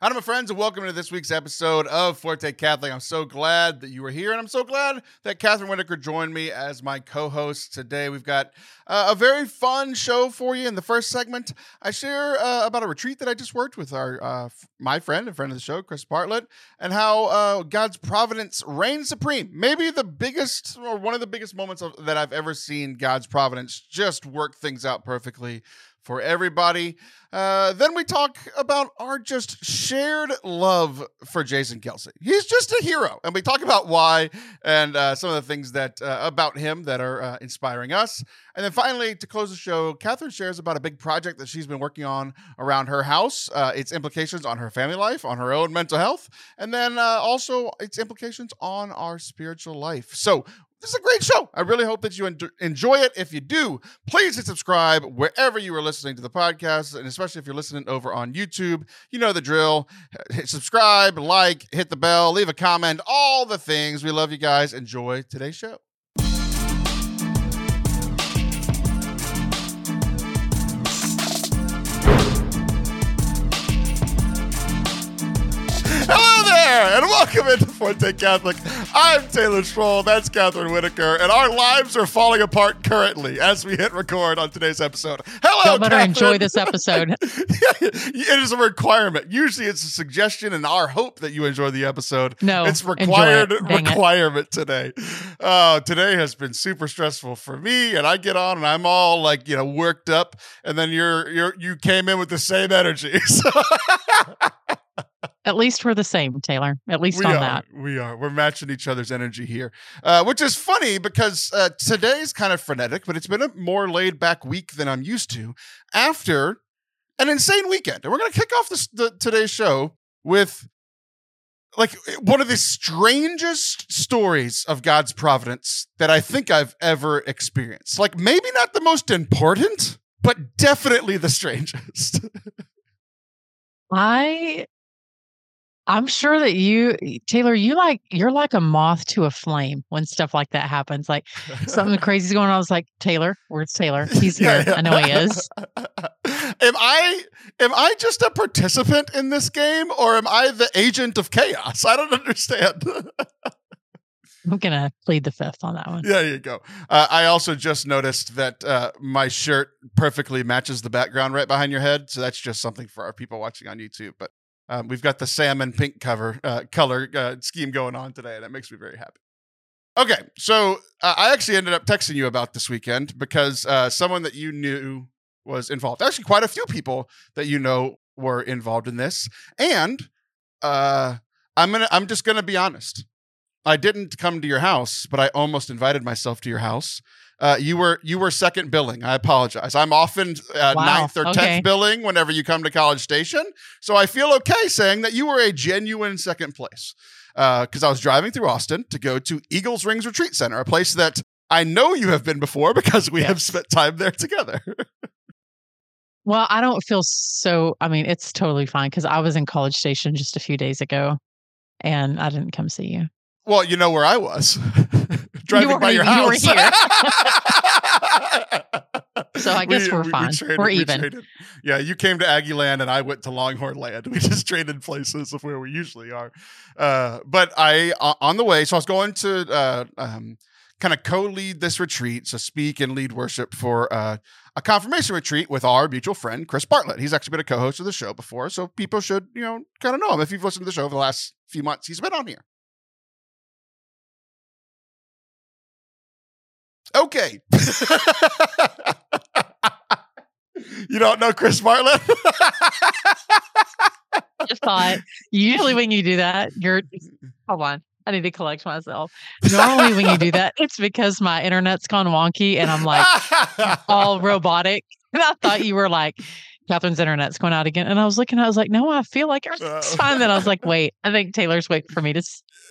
Hi, my friends, and welcome to this week's episode of Forte Catholic. I'm so glad that you were here, and I'm so glad that Kathryn Whitaker joined me as my co host today. We've got uh, a very fun show for you. In the first segment, I share uh, about a retreat that I just worked with our uh, f- my friend and friend of the show, Chris Bartlett, and how uh, God's providence reigns supreme. Maybe the biggest or one of the biggest moments of, that I've ever seen God's providence just work things out perfectly for everybody. Uh, then we talk about our just shared love for Jason Kelce. He's just a hero, and we talk about why and uh, some of the things that uh, about him that are uh, inspiring us. And then finally, to close the show, Kathryn shares about a big project that she's been working on around her house, uh, its implications on her family life, on her own mental health, and then uh, also its implications on our spiritual life. So this is a great show. I really hope that you en- enjoy it. If you do, please hit subscribe wherever you are listening to the podcast, and especially if you're listening over on YouTube. You know the drill. Hit subscribe, like, hit the bell, leave a comment, all the things. We love you guys. Enjoy today's show. There, and welcome into Forte Catholic. I'm Taylor Schroll, that's Kathryn Whitaker, and our lives are falling apart currently as we hit record on today's episode. Hello, Y'all better Kathryn. enjoy this episode. it is a requirement. Usually it's a suggestion and our hope that you enjoy the episode. No, it's required it. Dang it. requirement today. Oh, today has been super stressful for me, and I get on and I'm all like, you know, worked up, and then you're you're you came in with the same energy. So At least we're the same, Taylor. At least we on are. that. We are. We're matching each other's energy here, uh, which is funny because uh, today's kind of frenetic, but it's been a more laid back week than I'm used to after an insane weekend. And we're going to kick off this, the, today's show with like one of the strangest stories of God's providence that I think I've ever experienced. Like maybe not the most important, but definitely the strangest. I I'm sure that you Taylor, you like you're like a moth to a flame when stuff like that happens. Like something crazy's going on. I was like, Taylor, where's Taylor? He's here. I know he is. am I am I just a participant in this game or am I the agent of chaos? I don't understand. I'm gonna plead the fifth on that one. there you go. Uh, I also just noticed that uh, my shirt perfectly matches the background right behind your head, so that's just something for our people watching on YouTube. But um, we've got the salmon pink cover uh, color uh, scheme going on today, and that makes me very happy. Okay, so uh, I actually ended up texting you about this weekend because uh, someone that you knew was involved. Actually, quite a few people that you know were involved in this, and uh, I'm gonna I'm just gonna be honest. I didn't come to your house, but I almost invited myself to your house. Uh, you were you were second billing. I apologize. I'm often uh, Wow, ninth or tenth billing whenever you come to College Station, so I feel okay saying that you were a genuine second place. Because I was driving through Austin to go to Eagles Wings Retreat Center, a place that I know you have been before because we have spent time there together. Well, I don't feel so I mean, it's totally fine because I was in College Station just a few days ago and I didn't come see you. Well, you know where I was driving weren't by your even- you were house. So I guess we're fine. We're we even. traded. Yeah, you came to Aggie Land and I went to Longhorn Land. We just traded places of where we usually are. Uh, but I on the way, so I was going to uh, um, kind of co-lead this retreat, so speak and lead worship for uh, a confirmation retreat with our mutual friend Chris Bartlett. He's actually been a co-host of the show before, so people should you know kind of know him if you've listened to the show over the last few months. He's been on here. Okay. you don't know Chris Bartlett? just thought usually when you do that, you're hold on. I need to collect myself. Normally when you do that, it's because my internet's gone wonky and I'm like all robotic. And I thought you were like, Kathryn's internet's going out again. And I was looking, I was like, no, I feel like everything's Oh. fine. Then I was like, wait, I think Taylor's waiting for me to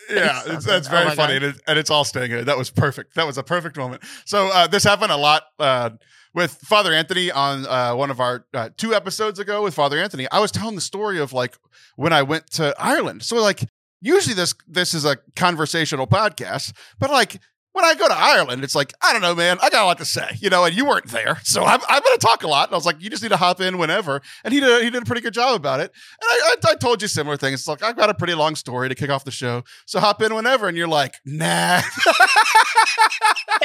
yeah, it's, that's Oh very my funny, and, it, and it's all staying in. That was perfect. That was a perfect moment. So uh, this happened a lot uh, with Father Anthony on uh, one of our uh, two episodes ago with Father Anthony. I was telling the story of like when I went to Ireland. So like usually this this is a conversational podcast, but like when I go to Ireland, it's like, I don't know, man, I got a lot to say, you know, and you weren't there. So I'm, I'm going to talk a lot. And I was like, you just need to hop in whenever. And he did, he did a pretty good job about it. And I, I, I told you similar things. It's like, I've got a pretty long story to kick off the show. So hop in whenever. And you're like, nah.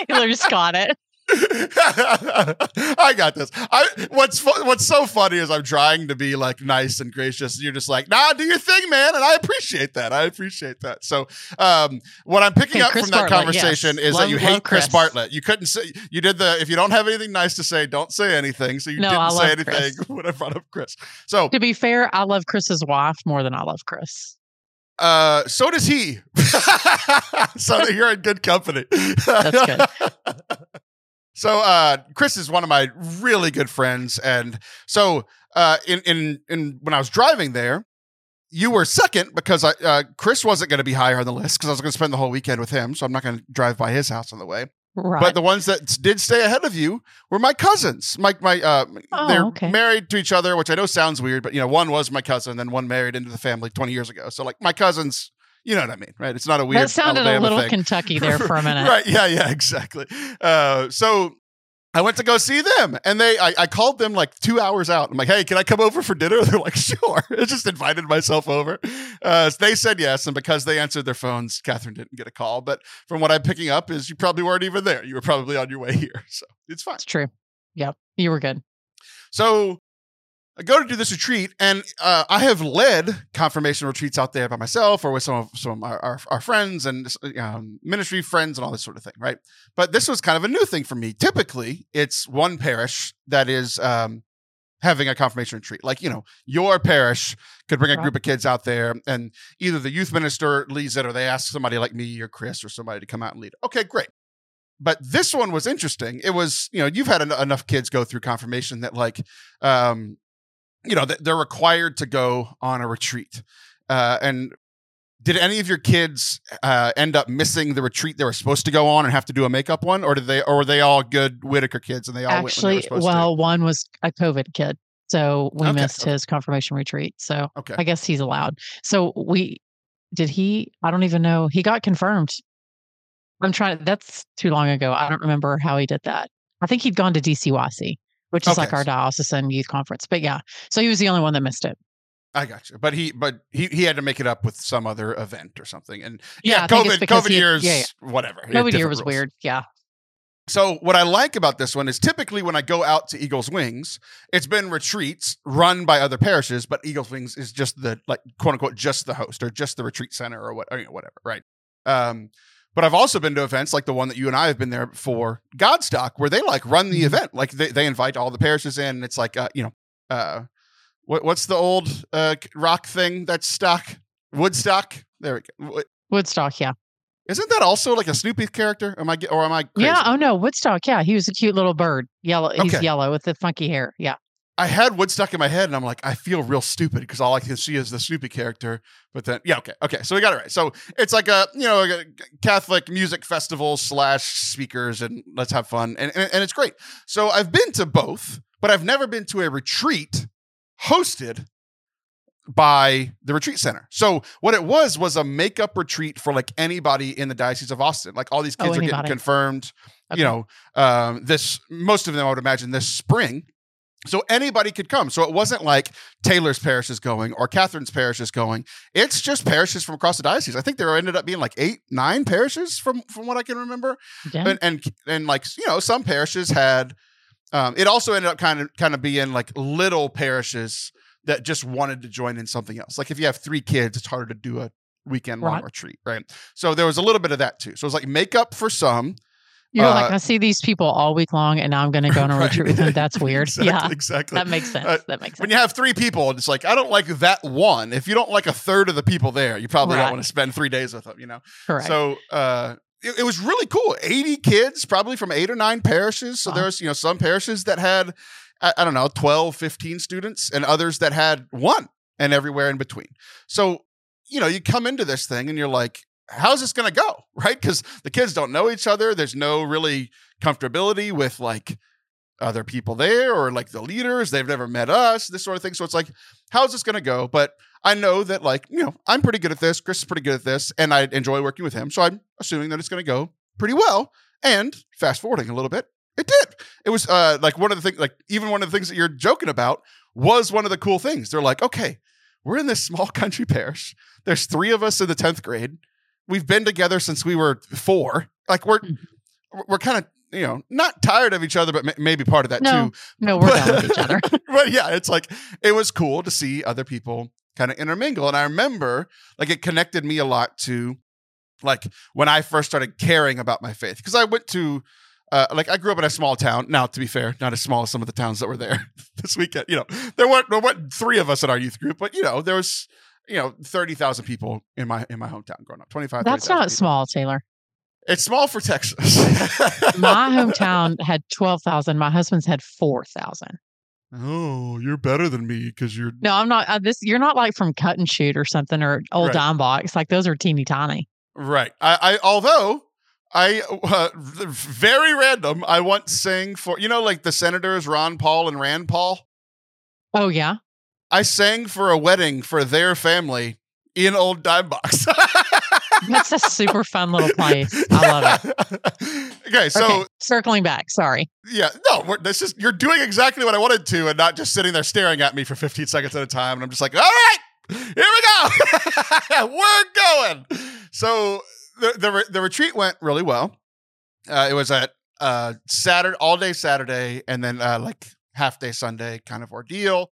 Taylor's got it. I got this. I what's fu- what's so funny is I'm trying to be like nice and gracious. and You're just like, nah, do your thing, man, and I appreciate that. I appreciate that. So, um, what I'm picking Okay, up Chris from that Bartlett, conversation yes. is Love- that you hate Chris. Chris. Bartlett. You couldn't say you did the if you don't have anything nice to say, don't say anything. So you No, didn't say anything Chris. when I brought up Chris. So, To be fair, I love Chris's wife more than I love Chris. uh, so does he. so you're in good company. That's good. So uh Chris is one of my really good friends and so uh in in in when I was driving there you were second because I uh Chris wasn't going to be higher on the list because I was going to spend the whole weekend with him so I'm not going to drive by his house on the way. Right. But the ones that did stay ahead of you were my cousins. My my uh Oh, they're okay. married to each other which I know sounds weird but you know one was my cousin and one married into the family 20 years ago. So like my cousins you know what I mean, right? It's not a weird that sounded Alabama a little thing. Kentucky there for a minute. right. Yeah. Yeah. Exactly. Uh, so I went to go see them, and they I, I called them like two hours out. I'm like, hey, can I come over for dinner? They're like, sure. I just invited myself over. Uh, so they said yes, and because they answered their phones, Kathryn didn't get a call. But from what I'm picking up, is you probably weren't even there. You were probably on your way here, so it's fine. It's true. Yep. You were good. So I go to do this retreat, and uh, I have led confirmation retreats out there by myself or with some of some of our, our, our friends and um, ministry friends and all this sort of thing, right? But this was kind of a new thing for me. Typically, it's one parish that is um, having a confirmation retreat. Like you know, your parish could bring a group of kids out there, and either the youth minister leads it, or they ask somebody like me or Chris or somebody to come out and lead it. Okay, great. But this one was interesting. It was, you know, you've had en- enough kids go through confirmation that, like, um, you know, they're required to go on a retreat. Uh, and did any of your kids uh, end up missing the retreat they were supposed to go on and have to do a makeup one, or did they, or were they all good Whitaker kids and they all went when they Actually, well, one was a COVID kid. So we Okay, missed his confirmation retreat. So? Okay, I guess he's allowed. So we did he I don't even know. He got confirmed. I'm trying that's too long ago. I don't remember how he did that. I think he'd gone to DCYC, which is Okay, like our diocesan youth conference. But yeah. So he was the only one that missed it. I got you. But he, but he, he had to make it up with some other event or something. And Yeah, yeah, COVID, COVID had- years, yeah, whatever. He COVID year was rules. weird. Yeah. So what I like about this one is typically when I go out to Eagles Wings, it's been retreats run by other parishes, but Eagles Wings is just the like quote unquote just the host or just the retreat center or what or, you know, whatever, right? Um, but I've also been to events like the one that you and I have been there for, Godstock, where they like run the Mhm. event, like they, they invite all the parishes in. And it's like uh, you know, uh, what what's the old uh rock thing that's stock Woodstock? There we go. Woodstock, yeah. Isn't that also like a Snoopy character? Am I or am I crazy? Yeah. Oh no, Woodstock. Yeah. He was a cute little bird. Yellow. He's Okay. yellow with the funky hair. Yeah. I had Woodstock in my head, and I'm like, I feel real stupid because all I can see is the Snoopy character. But then, yeah, okay, okay, so we got it right. So it's like a you know like a Catholic music festival slash speakers, and let's have fun, and, and and it's great. So I've been to both, but I've never been to a retreat hosted by the retreat center. So what it was was a makeup retreat for like anybody in the diocese of Austin. Like all these Oh, kids are getting confirmed. Okay. You know, um, this most of them I would imagine this spring. So anybody could come. So it wasn't like Taylor's parish is going or Kathryn's parish is going. It's just parishes from across the diocese. I think there ended up being like eight, nine parishes from from what I can remember Yeah. and and and like you know some parishes had um it also ended up kind of kind of being like little parishes that just wanted to join in something else like if you have three kids it's harder to do a weekend long Right. retreat right so there was a little bit of that too so it was like make up for some You're uh, like, I see these people all week long, and now I'm going to go on a Right. retreat with them. That's weird. exactly, Yeah, exactly that makes sense. Uh, that makes sense. when you have three people and it's like i don't like that one if you don't like a third of the people there you probably don't want to spend three days with them you know Correct. So uh, it, it was really cool. 80 kids, probably from eight or nine parishes. So Wow. there's, you know, some parishes that had, I, I don't know, 12, 15 students, and others that had one and everywhere in between. So, you know, you come into this thing and you're like, how's this going to go? Right? Because the kids don't know each other. There's no really comfortability with like, other people there or like the leaders they've never met us this sort of thing so it's like how's this going to go but I know that like, you know, I'm pretty good at this. Chris is pretty good at this, and I enjoy working with him. So I'm assuming that it's going to go pretty well. And fast forwarding a little bit, it did. It was uh, like one of the things, like even one of the things that you're joking about was one of the cool things. They're like, okay, we're in this small country parish. There's three of us in the 10th grade. We've been together since we were four. Like we're Mm-hmm. we're kind of you know not tired of each other, but ma- maybe part of that No. too. No, we're done with each other. but yeah, it's like it was cool to see other people kind of intermingle. And I remember like it connected me a lot to like when I first started caring about my faith. Because I went to uh, like I grew up in a small town. Now, to be fair, not as small as some of the towns that were there this weekend. You know, there weren't there weren't three of us in our youth group, but you know, there was you know thirty thousand people in my in my hometown growing up. 25, That's 30,000 not people. small, Taylor. It's small for Texas. My hometown had 12,000. My husband's had 4,000. Oh, you're better than me because you're No, I'm not. Uh, this You're not like from Cut and Shoot or something or Old Right. Dime Box. Like those are teeny tiny. Right. I, I although I uh, very random. I once sang for you know like the senators Ron Paul and Rand Paul. Oh, yeah. I sang for a wedding for their family in Old Dime Box. That's a super fun little place. I love it. okay, so okay, circling back. Sorry. yeah, no, this is you're doing exactly what I wanted to, and not just sitting there staring at me for 15 seconds at a time. And I'm just like, all right, here we go, we're going. So the the, the retreat went really well. Uh, it was at uh, Saturday, all day Saturday, and then uh, like half day Sunday kind of ordeal.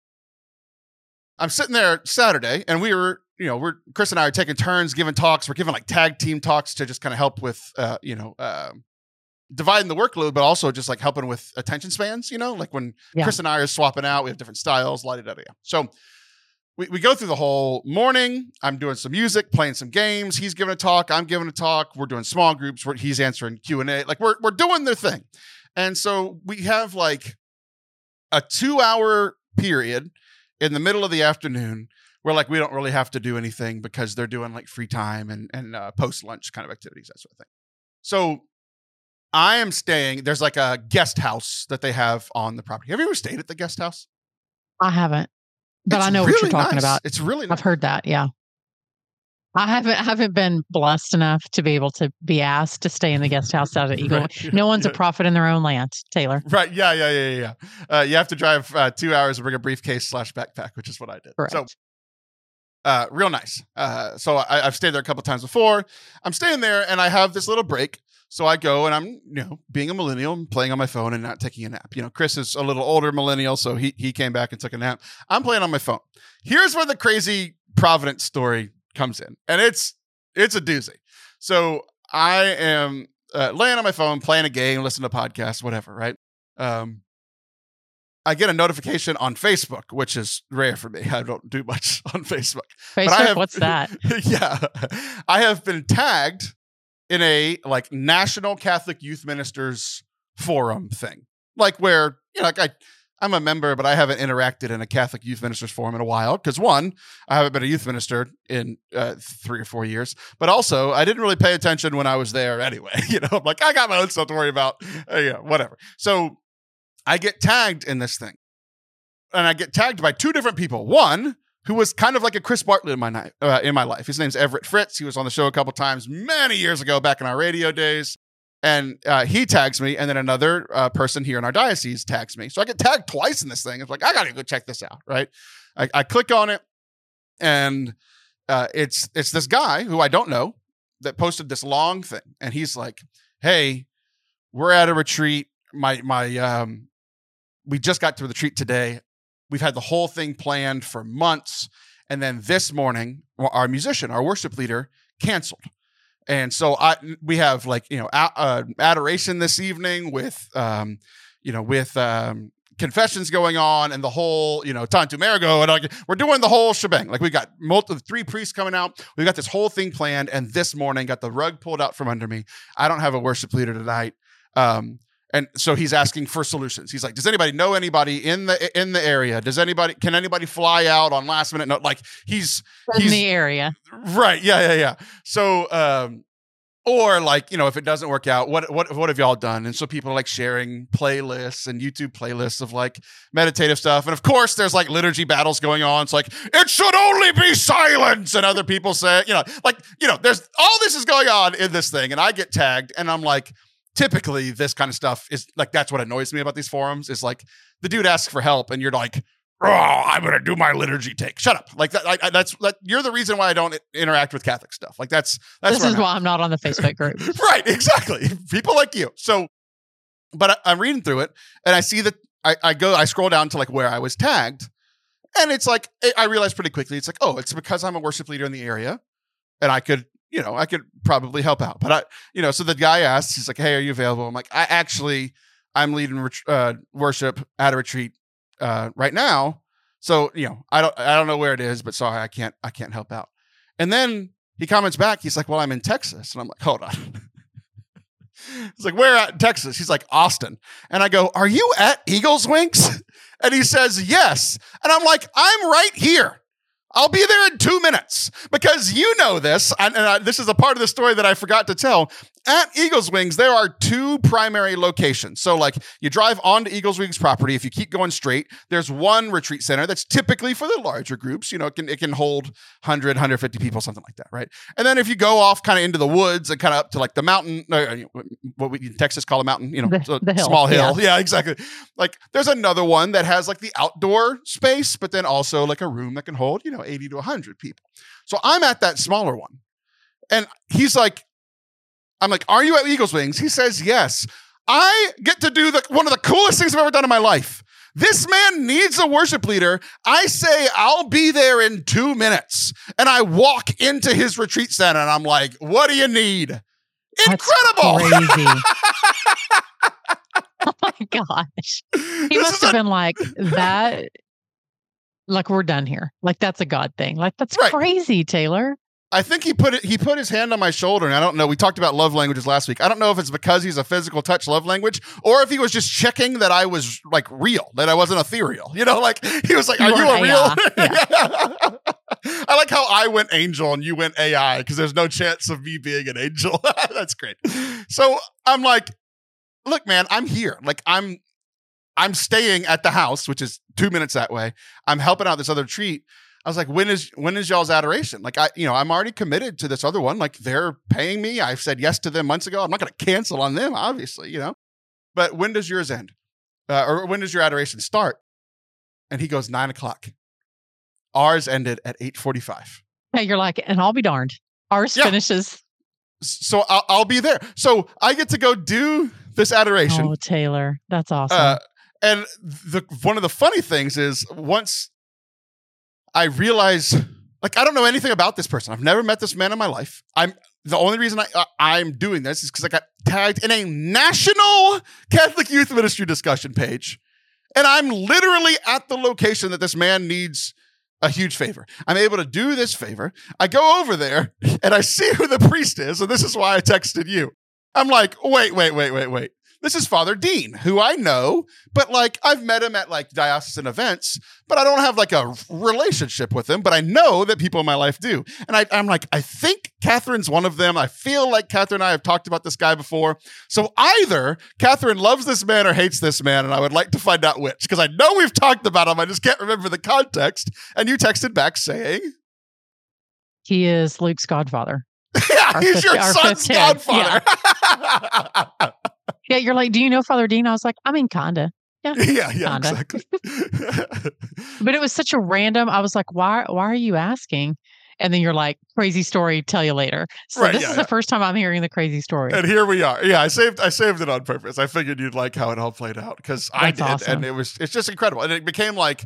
I'm sitting there Saturday, and we were, you know, we're Chris and I are taking turns giving talks. We're giving like tag team talks to just kind of help with, uh, you know, um dividing the workload, but also just like helping with attention spans. You know, like when Yeah. Chris and I are swapping out, we have different styles, la da da da. So we, we go through the whole morning. I'm doing some music, playing some games. He's giving a talk. I'm giving a talk. We're doing small groups. Where he's answering Q and A. Like we're we're doing their thing, and so we have like a two hour period in the middle of the afternoon we're like we don't really have to do anything because they're doing like free time and and uh, post lunch kind of activities that sort of thing. So I am staying. There's like a guest house that they have on the property. Have you ever stayed at the guest house? I haven't, but It's I know what you're talking nice. about. It's really I've heard that. Yeah. I haven't haven't been blessed enough to be able to be asked to stay in the guest house out at Eagle. Right. No one's a prophet in their own land, Taylor. Right. Yeah. Yeah. Yeah. Yeah. yeah. Uh, you have to drive uh, two hours and bring a briefcase slash backpack, which is what I did. Correct. So, uh, real nice. Uh, so I, I've stayed there a couple times before. I'm staying there, and I have this little break. So I go and I'm, you know, being a millennial, I'm playing on my phone and not taking a nap. You know, Chris is a little older millennial, so he he came back and took a nap. I'm playing on my phone. Here's where the crazy Providence story comes in, and it's it's a doozy. So I am uh, laying on my phone, playing a game, listening to podcasts, whatever, right? Um, I get a notification on Facebook, which is rare for me. I don't do much on Facebook. Facebook, I have- what's that? yeah. I have been tagged in a like National Catholic Youth Ministers forum thing. Like where, you know, like I I'm a member, but I haven't interacted in a Catholic Youth Ministers forum in a while. Because one, I haven't been a youth minister in uh, three or four years, but also I didn't really pay attention when I was there anyway. You know, I'm like I got my own stuff to worry about. Uh, yeah, whatever. So I get tagged in this thing, and I get tagged by two different people. One who was kind of like a Chris Bartlett in my uh, in my life. His name's Everett Fritz. He was on the show a couple times many years ago, back in our radio days. And uh, he tags me, and then another uh, person here in our diocese tags me. So I get tagged twice in this thing. It's like I gotta go check this out, right? I, I click on it, and uh, it's it's this guy who I don't know that posted this long thing, and he's like, "Hey, we're at a retreat. My my um, we just got to the retreat today. We've had the whole thing planned for months, and then this morning, our musician, our worship leader, canceled." And so I we have like you know uh, adoration this evening with um, you know with um, confessions going on and the whole you know Tantum Ergo and like, we're doing the whole shebang. Like we got multiple three priests coming out. We got this whole thing planned, and this morning got the rug pulled out from under me. I don't have a worship leader tonight. Um, and so he's asking for solutions. He's like, "Does anybody know anybody in the in the area? Does anybody can anybody fly out on last minute note?" Like he's In he's the area. Right. Yeah. Yeah. Yeah. So, um, or like you know if it doesn't work out what what what have y'all done and so people are like sharing playlists and youtube playlists of like meditative stuff and of course there's like liturgy battles going on it's like it should only be silence and other people say you know like you know there's all this is going on in this thing and i get tagged and i'm like typically this kind of stuff is like that's what annoys me about these forums is like the dude asks for help and you're like oh, I'm gonna do my liturgy take. Shut up. Like that. I, I, that's that. You're the reason why I don't interact with Catholic stuff. Like that's that's. This is I'm why I'm not on the Facebook group. right. Exactly. People like you. So, but I, am reading through it and I see that I, I go. I scroll down to like where I was tagged, and it's like I realize pretty quickly. It's like oh, it's because I'm a worship leader in the area, and I could. You know, I could probably help out, but I, you know, so the guy asks, he's like, "Hey, are you available?" I'm like, "I actually, I'm leading uh, worship at a retreat uh, right now. So you know, I don't I don't know where it is, but sorry, I can't I can't help out. And then he comments back. He's like, "Well, I'm in Texas," and I'm like, "Hold on." He's like, "Where at Texas?" He's like, "Austin," and I go, "Are you at Eagles Wings?" And he says, "Yes," and I'm like, "I'm right here." I'll be there in two minutes because you know this, and, and I, this is a part of the story that I forgot to tell at Eagles Wings, there are two primary locations. So, like, you drive onto Eagles Wings property. If you keep going straight, there's one retreat center that's typically for the larger groups. You know, it can it can hold 100, 150 people, something like that, right? And then if you go off kind of into the woods and kind of up to like the mountain, uh, what we in Texas call a mountain, you know, the, the hill, small hill. Yeah. yeah, exactly. Like, there's another one that has like the outdoor space, but then also like a room that can hold, you know, 80 to 100 people. So I'm at that smaller one. And he's like, I'm like, Are you at Eagles Wings? He says, Yes. I get to do the, one of the coolest things I've ever done in my life. This man needs a worship leader. I say, I'll be there in two minutes. And I walk into his retreat center and I'm like, What do you need? Incredible. crazy. oh my gosh. He this must have a- been like, That, like, we're done here. Like, that's a God thing. Like, that's right. crazy, Taylor. I think he put it. He put his hand on my shoulder, and I don't know. We talked about love languages last week. I don't know if it's because he's a physical touch love language, or if he was just checking that I was like real, that I wasn't ethereal. You know, like he was like, "Are you, you a real?" Yeah. I like how I went angel and you went AI because there's no chance of me being an angel. That's great. So I'm like, look, man, I'm here. Like I'm, I'm staying at the house, which is two minutes that way. I'm helping out this other treat I was like, when is when is y'all's adoration? Like I, you know, I'm already committed to this other one. Like they're paying me. I've said yes to them months ago. I'm not going to cancel on them, obviously, you know. But when does yours end? Uh, or when does your adoration start? And he goes nine o'clock. Ours ended at eight forty-five. Yeah, you're like, and I'll be darned. Ours yeah. finishes. So I'll, I'll, be there. So I get to go do this adoration. Oh, Taylor, that's awesome. Uh, and the one of the funny things is once I realize, like, I don't know anything about this person. I've never met this man in my life. I'm the only reason I, uh, I'm doing this is because I got tagged in a national Catholic Youth Ministry discussion page, and I'm literally at the location that this man needs a huge favor. I'm able to do this favor. I go over there and I see who the priest is, and this is why I texted you. I'm like, wait, wait, wait, wait, wait. This is Father Dean, who I know, but like I've met him at like diocesan events, but I don't have like a relationship with him, but I know that people in my life do. And I, am like, I think Kathryn's one of them. I feel like Kathryn and I have talked about this guy before. So either Kathryn loves this man or hates this man, and I would like to find out which, because I know we've talked about him. I just can't remember the context. And you texted back saying, He is Luke's godfather. yeah, our he's fifth, your son's godfather. Yeah. Yeah, you're like, do you know Father Dean? I was like, I mean, kinda. Yeah, yeah, yeah, exactly. but it was such a random. I was like, why? Why are you asking? And then you're like, crazy story. Tell you later. So right, this yeah, is yeah. the first time I'm hearing the crazy story. And here we are. Yeah, I saved. I saved it on purpose. I figured you'd like how it all played out because I did, awesome. and it was. It's just incredible, and it became like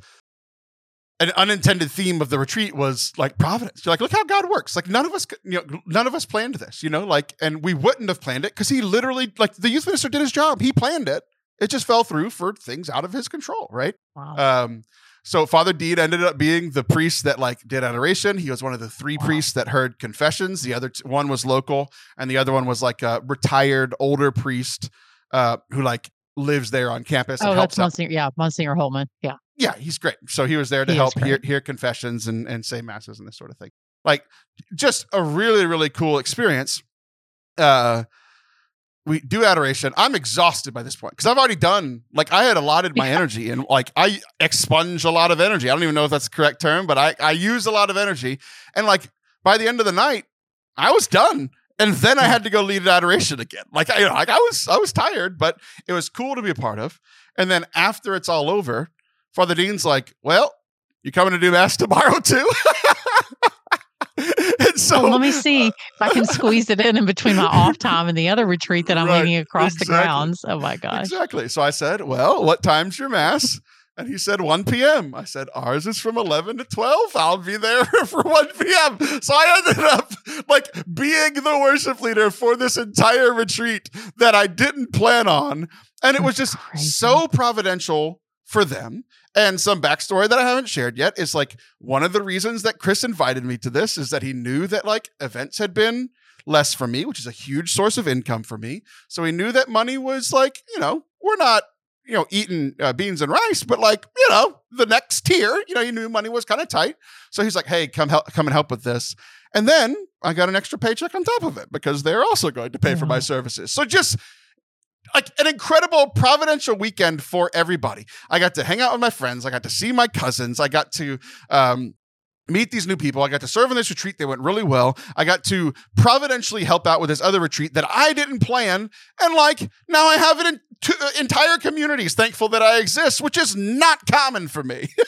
an unintended theme of the retreat was like providence. You're like, look how God works. Like none of us, you know, none of us planned this, you know, like, and we wouldn't have planned it because he literally, like, the youth minister did his job. He planned it. It just fell through for things out of his control, right? Wow. Um, so Father Dean ended up being the priest that like did adoration. He was one of the three wow. priests that heard confessions. The other t- one was local, and the other one was like a retired older priest uh, who like lives there on campus. Oh, that's Monsignor. Yeah, Monsignor Holman. Yeah yeah, he's great. So he was there to he help hear, hear confessions and, and say masses and this sort of thing. Like just a really, really cool experience. uh, we do adoration. I'm exhausted by this point because I've already done like I had allotted my Yeah. energy and like I expunge a lot of energy. I don't even know if that's the correct term, but I I use a lot of energy and like by the end of the night, I was done. And then I hmm. had to go lead an adoration again. Like I, you know, like I was, I was tired, but it was cool to be a part of. And then after it's all over, Father Dean's like, "Well, you coming to do mass tomorrow too?" and so So let me see uh, if I can squeeze it in in between my off time and the other retreat that I'm Right, leading across exactly. the grounds. Oh my gosh. Exactly. So I said, Well, what time's your mass? And he said 1 p.m. I said, Ours is from 11 to 12. I'll be there for 1 p.m. So I ended up like being the worship leader for this entire retreat that I didn't plan on. And it was just so providential for them. And some backstory that I haven't shared yet is like one of the reasons that Chris invited me to this is that he knew that like events had been less for me, which is a huge source of income for me. So he knew that money was like, you know, we're not, you know, eating uh, beans and rice, but like, you know, the next tier, you know, he knew money was kind of tight. So he's like, hey, come help, come and help with this. And then I got an extra paycheck on top of it because they're also going to pay for my services. So just like an incredible providential weekend for everybody. I got to hang out with my friends. I got to see my cousins. I got to um, meet these new people. I got to serve in this retreat. They went really well. I got to providentially help out with this other retreat that I didn't plan. And like now I have an en- two, entire communities thankful that I exist, which is not common for me.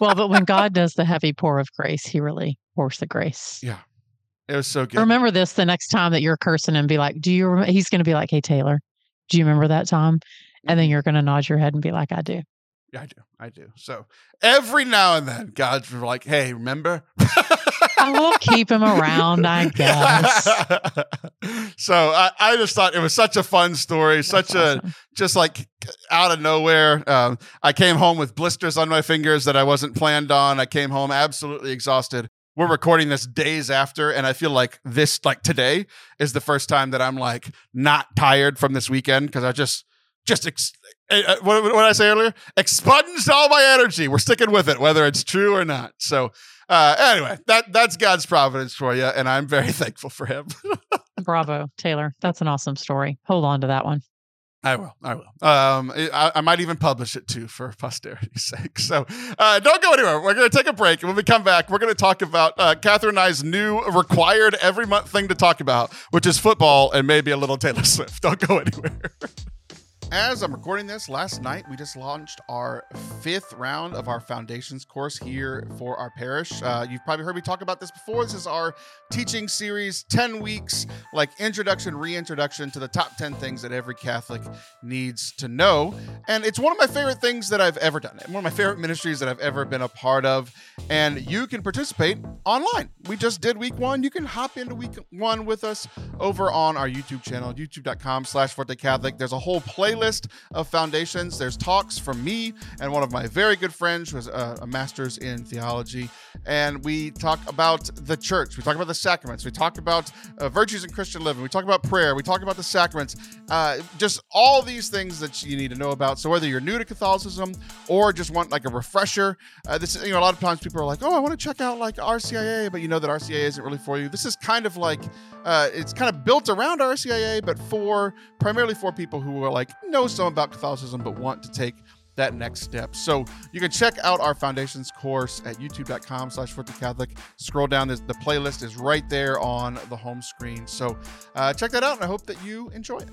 Well, but when God does the heavy pour of grace, he really pours the grace. yeah. It was so good. Remember this the next time that you're cursing and be like, Do you remember? He's going to be like, Hey, Taylor, do you remember that time? And then mm-hmm. you're going to nod your head and be like, I do. Yeah, I do. I do. So every now and then, God's like, hey, remember? I will keep him around, I guess. so I, I just thought it was such a fun story, That's such a just like out of nowhere. Um, I came home with blisters on my fingers that I wasn't planned on. I came home absolutely exhausted. We're recording this days after, and I feel like this, like today, is the first time that I'm like not tired from this weekend because I just, just ex- uh, uh, what, what did I say earlier? Expunged all my energy. We're sticking with it, whether it's true or not. So, uh, anyway, that that's God's providence for you, and I'm very thankful for Him. Bravo, Taylor. That's an awesome story. Hold on to that one. I will. I will. Um, I, I might even publish it too for posterity's sake. So uh, don't go anywhere. We're going to take a break. And when we come back, we're going to talk about uh, Kathryn and I's new required every month thing to talk about, which is football and maybe a little Taylor Swift. Don't go anywhere. As I'm recording this, last night we just launched our fifth round of our foundations course here for our parish. Uh, you've probably heard me talk about this before. This is our teaching series, 10 weeks, like introduction, reintroduction to the top 10 things that every Catholic needs to know. And it's one of my favorite things that I've ever done, one of my favorite ministries that I've ever been a part of. And you can participate online. We just did week one. You can hop into week one with us over on our YouTube channel, youtube.com slash Forte Catholic. There's a whole playlist of foundations. There's talks from me and one of my very good friends who has a, a master's in theology. And we talk about the church. We talk about the sacraments. We talk about uh, virtues in Christian living. We talk about prayer. We talk about the sacraments. Uh, just all these things that you need to know about. So whether you're new to Catholicism or just want like a refresher, uh, this is, you know, a lot of times people are like, oh, I want to check out like RCIA, but you know that RCIA isn't really for you. This is kind of like, uh, it's kind of built around RCIA, but for primarily for people who are like, know some about Catholicism, but want to take that next step. So you can check out our foundations course at youtube.com slash Catholic. Scroll down, the playlist is right there on the home screen. So uh, check that out, and I hope that you enjoy it.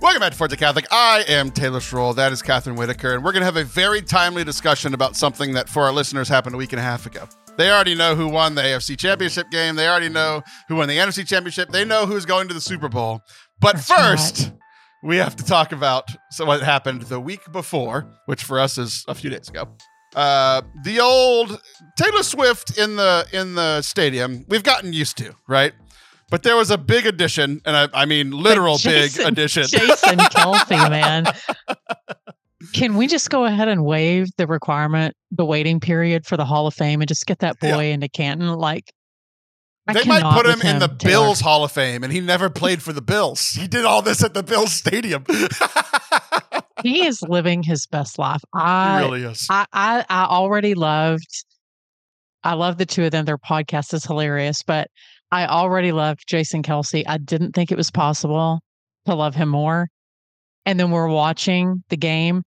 Welcome back to Forte Catholic. I am Taylor Schroll. That is Kathryn Whitaker. And we're going to have a very timely discussion about something that for our listeners happened a week and a half ago. They already know who won the AFC Championship game. They already know who won the NFC Championship. They know who's going to the Super Bowl. But That's first, right. We have to talk about so what happened the week before, which for us is a few days ago. Uh, the old Taylor Swift in the in the stadium. We've gotten used to, right? But there was a big addition, and I, I mean literal big addition. Jason Kelce, man. Can we just go ahead and waive the requirement, the waiting period for the Hall of Fame and just get that Yeah. boy into Canton? Like, I they might put him with in the Taylor. Bills Hall of Fame, and he never played for the Bills. He did all this at the Bills Stadium. he He is living his best life. I, really is. I, I, I already loved. I love the two of them. Their podcast is hilarious, but I already loved Jason Kelce. I didn't think it was possible to love him more. And then we're watching the game,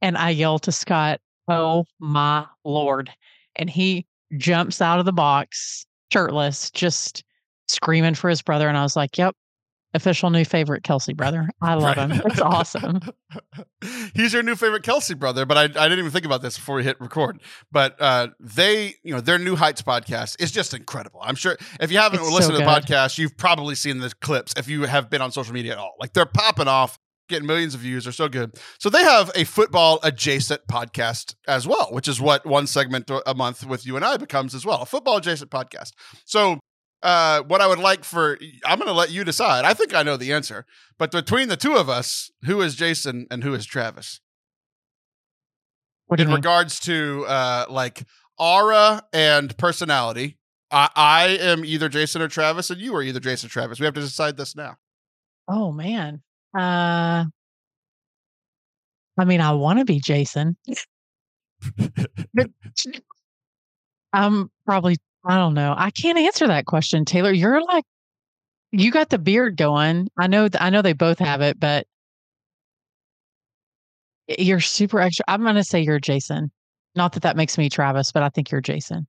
and I yell to Scott, Oh my Lord. And he jumps out of the box, shirtless, just screaming for his brother. And I was like, Yep, official new favorite Kelce brother. I love him. It's awesome. He's your new favorite Kelce brother, but I, I didn't even think about this before we hit record. But uh, they, you know, their New Heights podcast is just incredible. I'm sure if you haven't It's listened so to the podcast, you've probably seen the clips if you have been on social media at all. Like they're popping off, getting millions of views. They're so good. So they have a football adjacent podcast as well, which is what one segment a month with you and I becomes as well, a football adjacent podcast. So uh, what I would like for I'm going to let you decide. I think I know the answer, but between the two of us, who is Jason and who is Travis? What In regards to uh, like aura and personality, I, I am either Jason or Travis, and you are either Jason or Travis. We have to decide this now. Oh man. Uh I mean, I want to be Jason. But I'm probably I don't know. I can't answer that question, Taylor. You're like you got the beard going. I know th- I know they both have it, but you're super extra. I'm going to say you're Jason. Not that that makes me Travis, but I think you're Jason.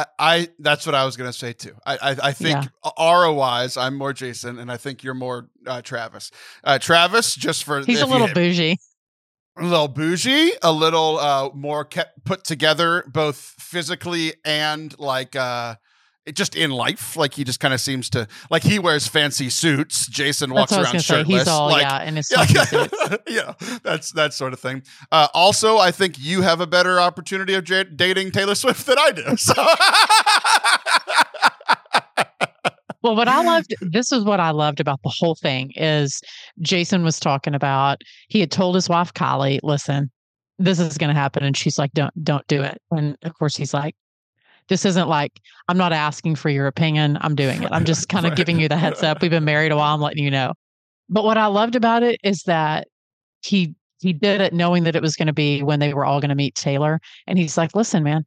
I, I that's what I was gonna say too. I I, I think Yeah. wise, I'm more Jason, and I think you're more uh, Travis. Uh, Travis, just for He's a you- little bougie. a little bougie, a little uh more kept put together both physically and like uh it just in life. Like he just kind of seems to like he wears fancy suits. Jason walks That's what I was around to say. shirtless. He's all like, yeah in his yeah, yeah, that's that sort of thing. Uh, also, I think you have a better opportunity of j- dating Taylor Swift than I do. So. Well, what I loved, this is what I loved about the whole thing is Jason was talking about, he had told his wife, Kylie, listen, this is going to happen. And she's like, don't, don't do it. And of course he's like, this isn't like, I'm not asking for your opinion. I'm doing it. I'm just kind of Right. giving you the heads up. We've been married a while. I'm letting you know. But what I loved about it is that he, he did it knowing that it was going to be when they were all going to meet Taylor. And he's like, listen, man,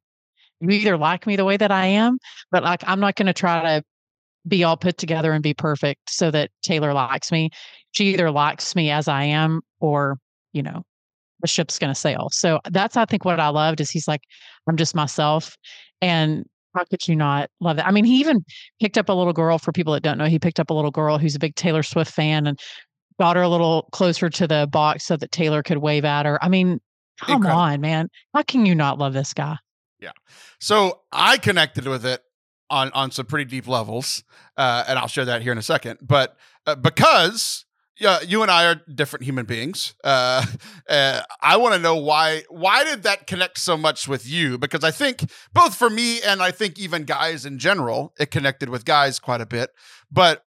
you either like me the way that I am, but like, I'm not going to try to be all put together and be perfect so that Taylor likes me. She either likes me as I am or, you know, the ship's going to sail. So that's, I think, what I loved is he's like, I'm just myself. And how could you not love that? I mean, he even picked up a little girl for people that don't know. He picked up a little girl who's a big Taylor Swift fan and got her a little closer to the box so that Taylor could wave at her. I mean, come Incredible. on, man. How can you not love this guy? Yeah. So I connected with it on on some pretty deep levels, uh, and I'll share that here in a second. But uh, because yeah, you and I are different human beings, uh, uh, I want to know why why did that connect so much with you? Because I think both for me and I think even guys in general, it connected with guys quite a bit. But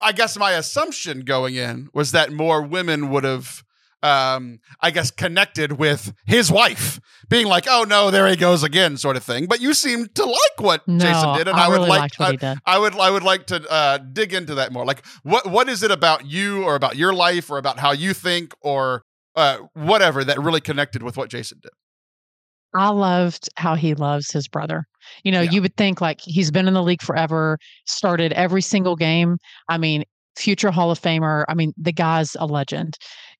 I guess my assumption going in was that more women would have. Um, I guess connected with his wife, being like, "Oh no, there he goes again," sort of thing. But you seem to like what No, Jason did, and I, I, would really like, I. I would, I would like to uh, dig into that more. Like, what, what is it about you, or about your life, or about how you think, or uh, whatever that really connected with what Jason did? I loved how he loves his brother. You know, Yeah. you would think like he's been in the league forever, started every single game. I mean, future Hall of Famer. I mean, the guy's a legend,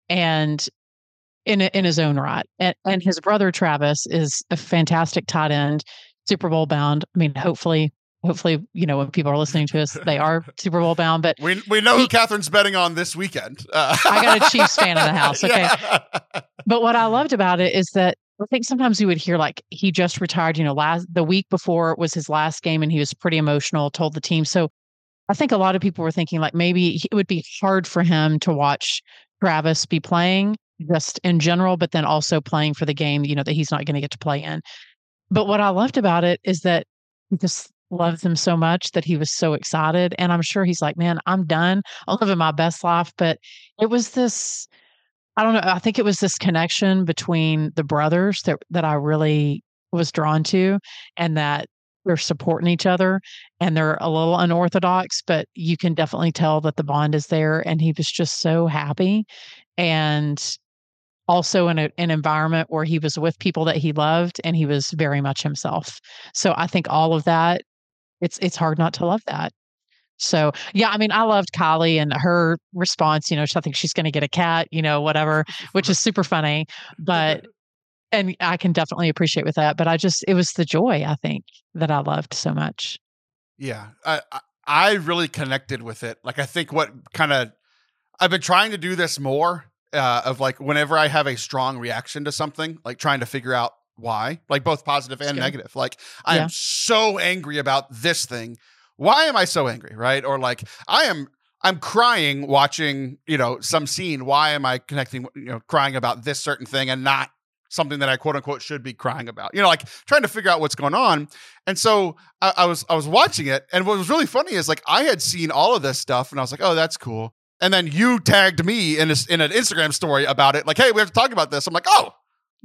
and in in his own right. And, and his brother Travis is a fantastic tight end, Super Bowl bound. I mean, hopefully, hopefully, you know, when people are listening to us, they are Super Bowl bound. But We we know who Kathryn's betting on this weekend. Uh, I got a Chiefs fan in the house, okay? Yeah. But what I loved about it is that I think sometimes you would hear like he just retired, you know, last the week before was his last game and he was pretty emotional, told the team. So I think a lot of people were thinking like maybe it would be hard for him to watch Travis be playing just in general, but then also playing for the game, you know, that he's not going to get to play in. But what I loved about it is that he just loves him so much that he was so excited. And I'm sure he's like, man, I'm done. I'm living my best life. But it was this I don't know. I think it was this connection between the brothers that that I really was drawn to, and that they're supporting each other, and they're a little unorthodox, but you can definitely tell that the bond is there. And he was just so happy, and also in a, an environment where he was with people that he loved, and he was very much himself. So I think all of that, it's it's hard not to love that. So yeah, I mean, I loved Kylie and her response. You know, I think she's going to get a cat. You know, whatever, which is super funny. But and I can definitely appreciate with that. But I just it was the joy I think that I loved so much. Yeah, I I, really connected with it. Like I think what kind of I've been trying to do this more uh, of like whenever I have a strong reaction to something, like trying to figure out why, like both positive and negative. Like I am so angry about this thing. Why am I so angry? Right? Or like I am I'm crying watching, you know, some scene. Why am I connecting, you know, crying about this certain thing and not something that I quote unquote should be crying about? You know, like trying to figure out what's going on. And so I, I was I was watching it, and what was really funny is like I had seen all of this stuff, and I was like, oh, that's cool. And then you tagged me in a, in an Instagram story about it, like, hey, we have to talk about this. I'm like, oh,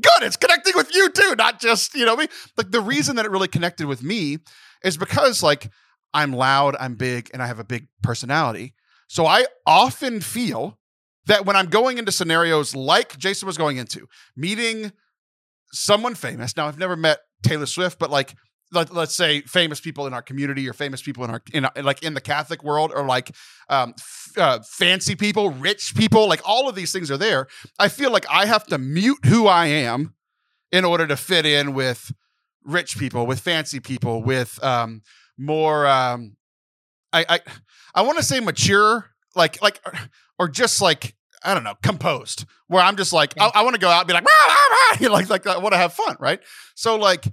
good, it's connecting with you too, not just you know me. Like the reason that it really connected with me is because like I'm loud, I'm big, and I have a big personality. So I often feel that when I'm going into scenarios like Jason was going into, meeting someone famous. Now I've never met Taylor Swift, but like let, us say famous people in our community or famous people in our in, like in the Catholic world or like um, f- uh, fancy people, rich people, like all of these things are there. I feel like I have to mute who I am in order to fit in with rich people, with fancy people, with um, more um, I I, I want to say mature, like like or just like I don't know, composed, where I'm just like, I, I want to go out and be like, rah, rah, like, like I want to have fun, right? So like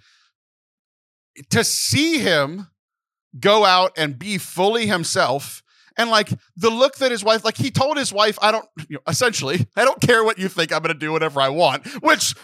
to see him go out and be fully himself and like the look that his wife like he told his wife i don't you know, essentially i don't care what you think i'm going to do whatever i want which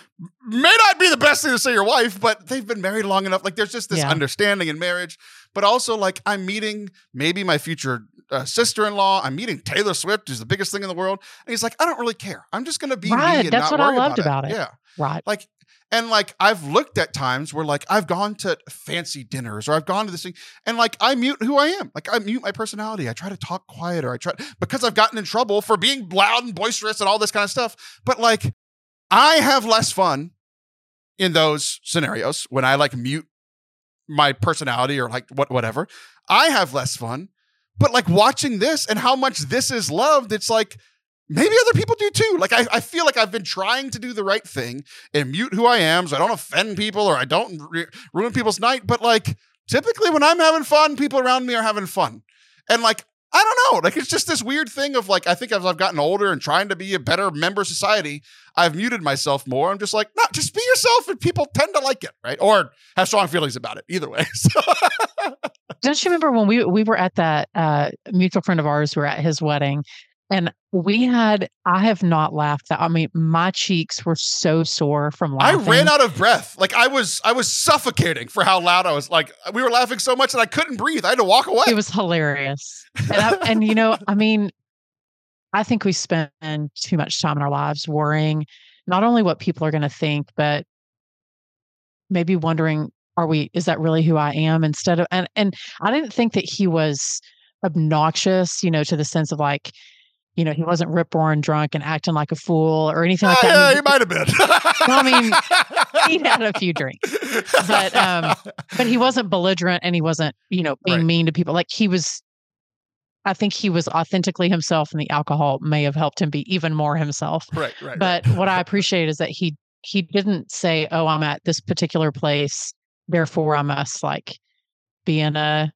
may not be the best thing to say to your wife but they've been married long enough like there's just this yeah. understanding in marriage but also like i'm meeting maybe my future uh, sister-in-law i'm meeting taylor swift who's the biggest thing in the world and he's like i don't really care i'm just going to be right me that's what i loved about it. about it yeah right like and like I've looked at times where like I've gone to fancy dinners or I've gone to this thing and like I mute who I am. Like I mute my personality. I try to talk quieter. I try because I've gotten in trouble for being loud and boisterous and all this kind of stuff. But like I have less fun in those scenarios when I like mute my personality or like what whatever. I have less fun. But like watching this and how much this is loved, it's like maybe other people do too. Like I, I feel like I've been trying to do the right thing and mute who I am so I don't offend people or I don't re- ruin people's night. But like typically when I'm having fun, people around me are having fun. And like I don't know. Like it's just this weird thing of like I think as I've gotten older and trying to be a better member of society, I've muted myself more. I'm just like, no, just be yourself, and people tend to like it, right? Or have strong feelings about it. Either way. So. Don't you remember when we we were at that uh, mutual friend of ours? We were at his wedding, and we had, I have not laughed that. I mean, my cheeks were so sore from laughing. I ran out of breath. Like I was, I was suffocating for how loud I was. Like we were laughing so much that I couldn't breathe. I had to walk away. It was hilarious. And, I, and you know, I mean, I think we spend too much time in our lives worrying not only what people are going to think, but maybe wondering, are we, is that really who I am? Instead of, and, and I didn't think that he was obnoxious, you know, to the sense of like, you know, he wasn't rip roaring drunk and acting like a fool or anything like that. Yeah, I mean, he might have been. well, I mean, he had a few drinks, but um, but he wasn't belligerent and he wasn't, you know, being right. mean to people. Like he was, I think he was authentically himself, and the alcohol may have helped him be even more himself. Right, right. But right. what I appreciate is that he he didn't say, "Oh, I'm at this particular place, therefore I must like be in a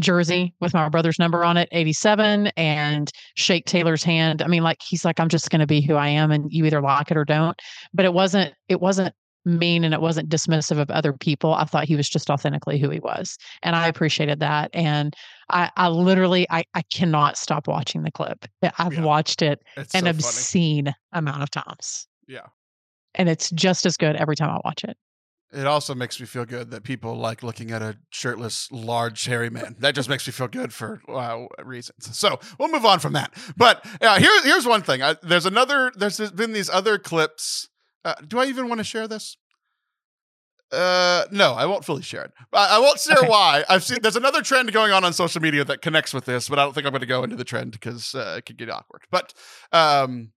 jersey with my brother's number on it, 87, and shake Taylor's hand. I mean, like he's like, I'm just gonna be who I am and you either like it or don't. But it wasn't, it wasn't mean and it wasn't dismissive of other people. I thought he was just authentically who he was. And I appreciated that. And I, I literally I, I cannot stop watching the clip. I've yeah. watched it it's an so obscene funny. amount of times. Yeah. And it's just as good every time I watch it. It also makes me feel good that people like looking at a shirtless, large, hairy man. That just makes me feel good for uh, reasons. So we'll move on from that. But uh, here, here's one thing. I, there's another. There's been these other clips. Uh, do I even want to share this? Uh, no, I won't fully share it. I, I won't share okay. why. I've seen there's another trend going on on social media that connects with this, but I don't think I'm going to go into the trend because uh, it could get awkward. But um,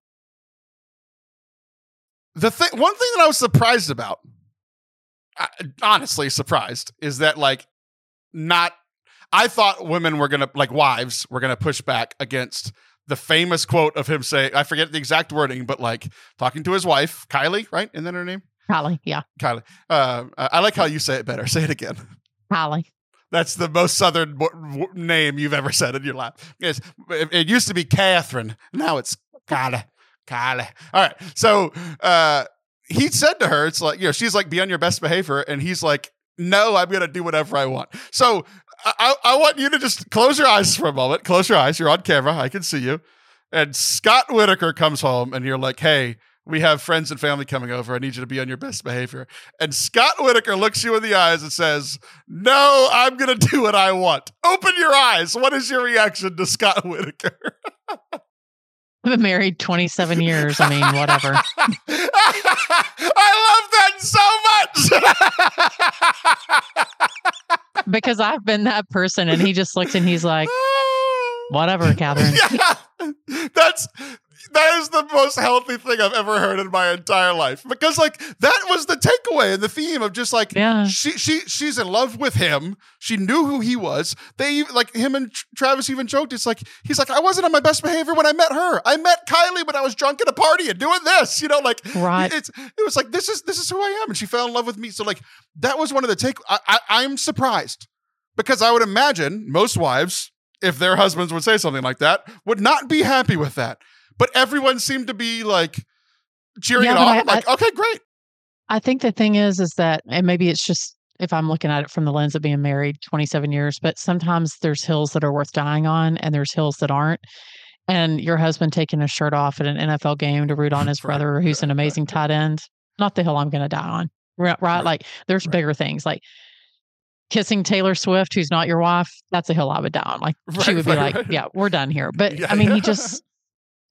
the thing, one thing that I was surprised about honestly surprised is that like not I thought women were gonna like wives were gonna push back against the famous quote of him saying, I forget the exact wording, but like talking to his wife, Kylie, right? Isn't that her name? Kylie, yeah. Kylie. Uh, I I like how you say it better. Say it again. Kylie. That's the most southern w- w- name you've ever said in your life. Yes, it, it used to be Kathryn. Now it's Kylie. Kylie. All right. So uh, he said to her, "It's like you know." She's like, "Be on your best behavior," and he's like, "No, I'm gonna do whatever I want." So I, I I want you to just close your eyes for a moment. Close your eyes. You're on camera. I can see you. And Scott Whitaker comes home, and you're like, "Hey." We have friends and family coming over. I need you to be on your best behavior. And Scott Whitaker looks you in the eyes and says, No, I'm going to do what I want. Open your eyes. What is your reaction to Scott Whitaker? I've been married 27 years. I mean, whatever. I love that so much. because I've been that person. And he just looks and he's like, whatever, Kathryn. Yeah, that's that is the most healthy thing I've ever heard in my entire life. Because like that was the takeaway and the theme of just like Yeah. she she she's in love with him. She knew who he was. They even like him and Travis even joked. It's like he's like I wasn't on my best behavior when I met her. I met Kylie when I was drunk at a party and doing this. You know, like Right. it's it was like this is this is who I am, and she fell in love with me. So like that was one of the take. I, I I'm surprised because I would imagine most wives, if their husbands would say something like that, would not be happy with that. But everyone seemed to be like cheering Yeah, it on. I- I'm like, okay, great. I think the thing is, is that, and maybe it's just if I'm looking at it from the lens of being married 27 years, but sometimes there's hills that are worth dying on and there's hills that aren't. And your husband taking his shirt off at an NFL game to root on his Right, brother, who's an amazing right. tight end, not the hill I'm going to die on. Right, right? Right, Like there's right. bigger things like kissing Taylor Swift, who's not your wife. That's a hill I would die on. Like she Right, would be like, right. yeah, we're done here. But Yeah, I mean, yeah. he just,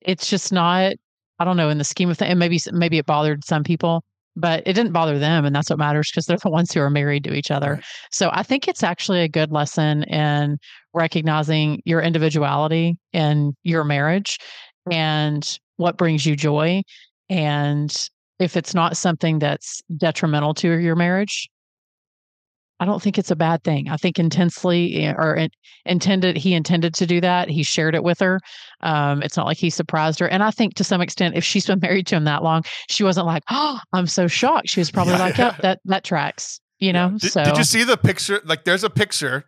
it's just not, I don't know, in the scheme of things, and maybe, maybe it bothered some people, but it didn't bother them. And that's what matters because they're the ones who are married to each other. So I think it's actually a good lesson in recognizing your individuality in your marriage mm. and what brings you joy. And if it's not something that's detrimental to your marriage, I don't think it's a bad thing. I think intensely eh, or in, intended he intended to do that. He shared it with her. Um, it's not like he surprised her. And I think to some extent, if she's been married to him that long, she wasn't like, "Oh, I'm so shocked." She was probably Yeah, like, yeah. "Yep, that that tracks." You know. Did, so did you see the picture? Like, there's a picture.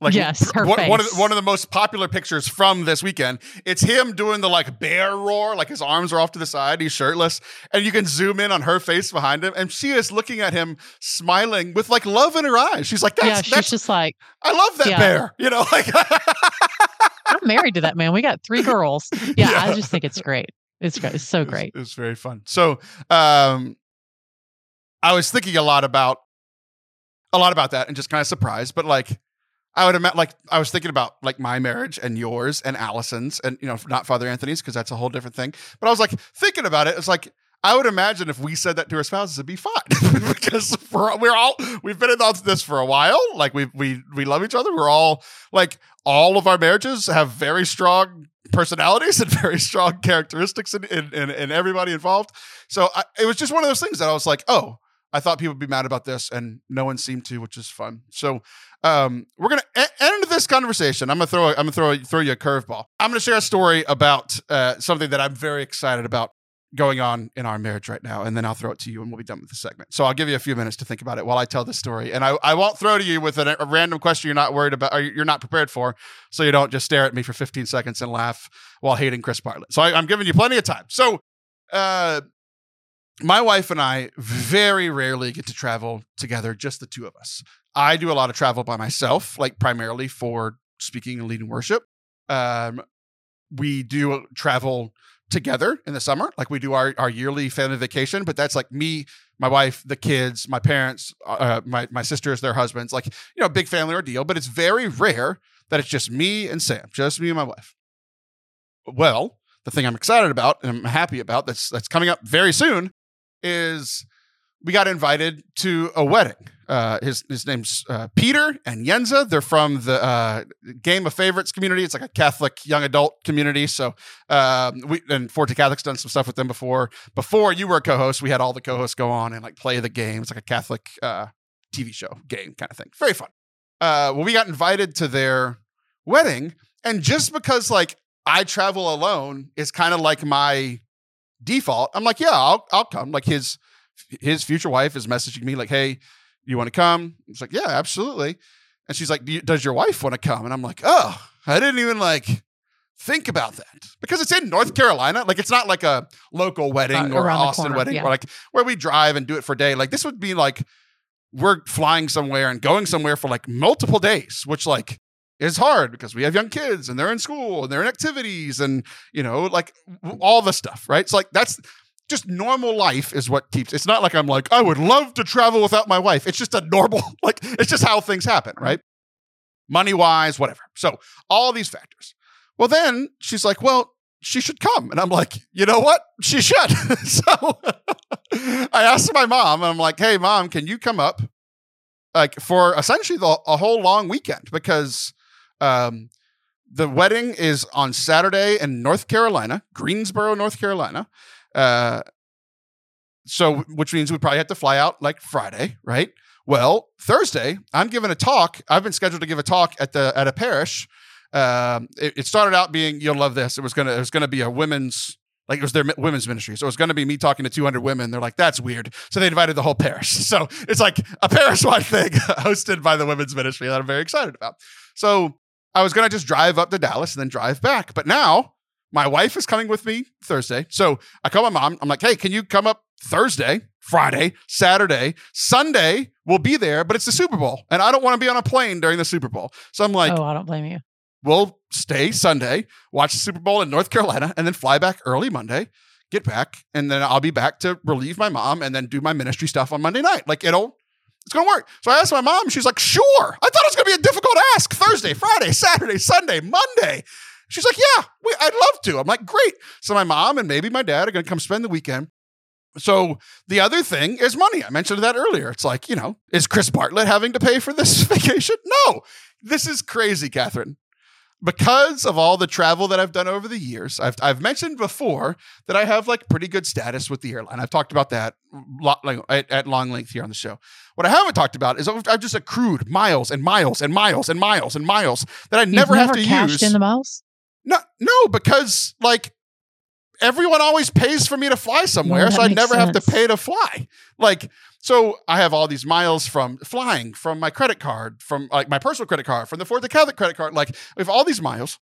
Like, Yes, her one, one of the, one of the most popular pictures from this weekend. It's him doing the like bear roar, like his arms are off to the side, he's shirtless, and you can zoom in on her face behind him, and she is looking at him, smiling with like love in her eyes. She's like, "That's yeah, she's that's just like, I love that yeah. bear," you know, like. "I'm married to that man. We got three girls." Yeah, Yeah. I just think it's great. It's great. It's so great. It's, was very fun. So, um, I was thinking a lot about a lot about that and just kind of surprised, but like I would imagine, like I was thinking about like my marriage and yours and Allison's and you know not Father Anthony's because that's a whole different thing. But I was like thinking about it. It's like I would imagine if we said that to our spouses, it'd be fine because we're all we've been in this for a while. Like we we we love each other. We're all like all of our marriages have very strong personalities and very strong characteristics in in, in, in everybody involved. So I, it was just one of those things that I was like, oh, I thought people would be mad about this, and no one seemed to, which is fun. So um, we're gonna end this conversation. I'm gonna throw. A, I'm gonna throw throw you a curveball. I'm gonna share a story about uh, something that I'm very excited about going on in our marriage right now, and then I'll throw it to you, and we'll be done with the segment. So I'll give you a few minutes to think about it while I tell this story, and I, I won't throw to you with a, a random question you're not worried about, or you're not prepared for, so you don't just stare at me for 15 seconds and laugh while hating Chris Bartlett. So I, I'm giving you plenty of time. So. Uh, my wife and I very rarely get to travel together, just the two of us. I do a lot of travel by myself, like primarily for speaking and leading worship. Um, we do travel together in the summer, like we do our, our yearly family vacation, but that's like me, my wife, the kids, my parents, uh, my, my sisters, their husbands, like, you know, a big family ordeal, but it's very rare that it's just me and Sam, just me and my wife. Well, the thing I'm excited about and I'm happy about that's that's coming up very soon is we got invited to a wedding. Uh, his his name's uh, Peter and Yenza. They're from the uh, Game of Favorites community. It's like a Catholic young adult community. So um, we and Forte Catholic's done some stuff with them before. Before you were a co-host, we had all the co-hosts go on and like play the game. It's like a Catholic uh, TV show game kind of thing. Very fun. uh, well, we got invited to their wedding, and just because like I travel alone is kind of like my default. I'm like, yeah, I'll I'll come. Like his his future wife is messaging me like, hey, you want to come? It's like, yeah, absolutely. And she's like, does your wife want to come? And I'm like, oh, I didn't even like think about that because it's in North Carolina. Like it's not like a local wedding Uh, or Austin corner, wedding yeah. or like where we drive and do it for a day. Like this would be like we're flying somewhere and going somewhere for like multiple days, which like is hard because we have young kids and they're in school and they're in activities and you know like all the stuff, right? it's like that's just normal life is what keeps it's not like I'm like I would love to travel without my wife. It's just a normal like it's just how things happen, right? Money wise, whatever. So all these factors. Well, then she's like, well, she should come. And I'm like, you know what? She should. so I asked my mom, and I'm like, hey, mom, can you come up like for essentially the, a whole long weekend? Because um, the wedding is on Saturday in North Carolina, Greensboro, North Carolina. Uh, so, which means we probably have to fly out like Friday, right? Well, Thursday, I'm giving a talk. I've been scheduled to give a talk at the at a parish. Um, it, it started out being you'll love this. It was gonna it was gonna be a women's like it was their women's ministry. So it was to be me talking to 200 women. They're like, that's weird. So they invited the whole parish. So it's like a parish wide thing hosted by the women's ministry that I'm very excited about. So I was going to just drive up to Dallas and then drive back. But now my wife is coming with me Thursday. So I call my mom. I'm like, hey, can you come up Thursday, Friday, Saturday, Sunday? We'll be there, but it's the Super Bowl. And I don't want to be on a plane during the Super Bowl. So I'm like, oh, I don't blame you. we'll stay Sunday, watch the Super Bowl in North Carolina, and then fly back early Monday, get back, and then I'll be back to relieve my mom and then do my ministry stuff on Monday night. Like it'll it's gonna work. So I asked my mom, she's like, sure. I thought it was gonna be a difficult ask. Thursday, Friday, Saturday, Sunday, Monday. She's like, yeah, we, I'd love to. I'm like, great. So my mom and maybe my dad are gonna come spend the weekend. So the other thing is money. I mentioned that earlier. It's like, you know, is Chris Bartlett having to pay for this vacation? No. This is crazy, Kathryn because of all the travel that I've done over the years, I've, I've mentioned before that I have like pretty good status with the airline. I've talked about that lot, like, at, at long length here on the show. What I haven't talked about is I've I've just accrued miles and miles and miles and miles and miles that I You've never have to cashed use. in the miles. no, no, because like everyone always pays for me to fly somewhere, mm, that so I never have to pay to fly. Like, so I have all these miles from flying, from my credit card, from like my personal credit card, from the Forte Catholic credit card. Like, we have all these miles.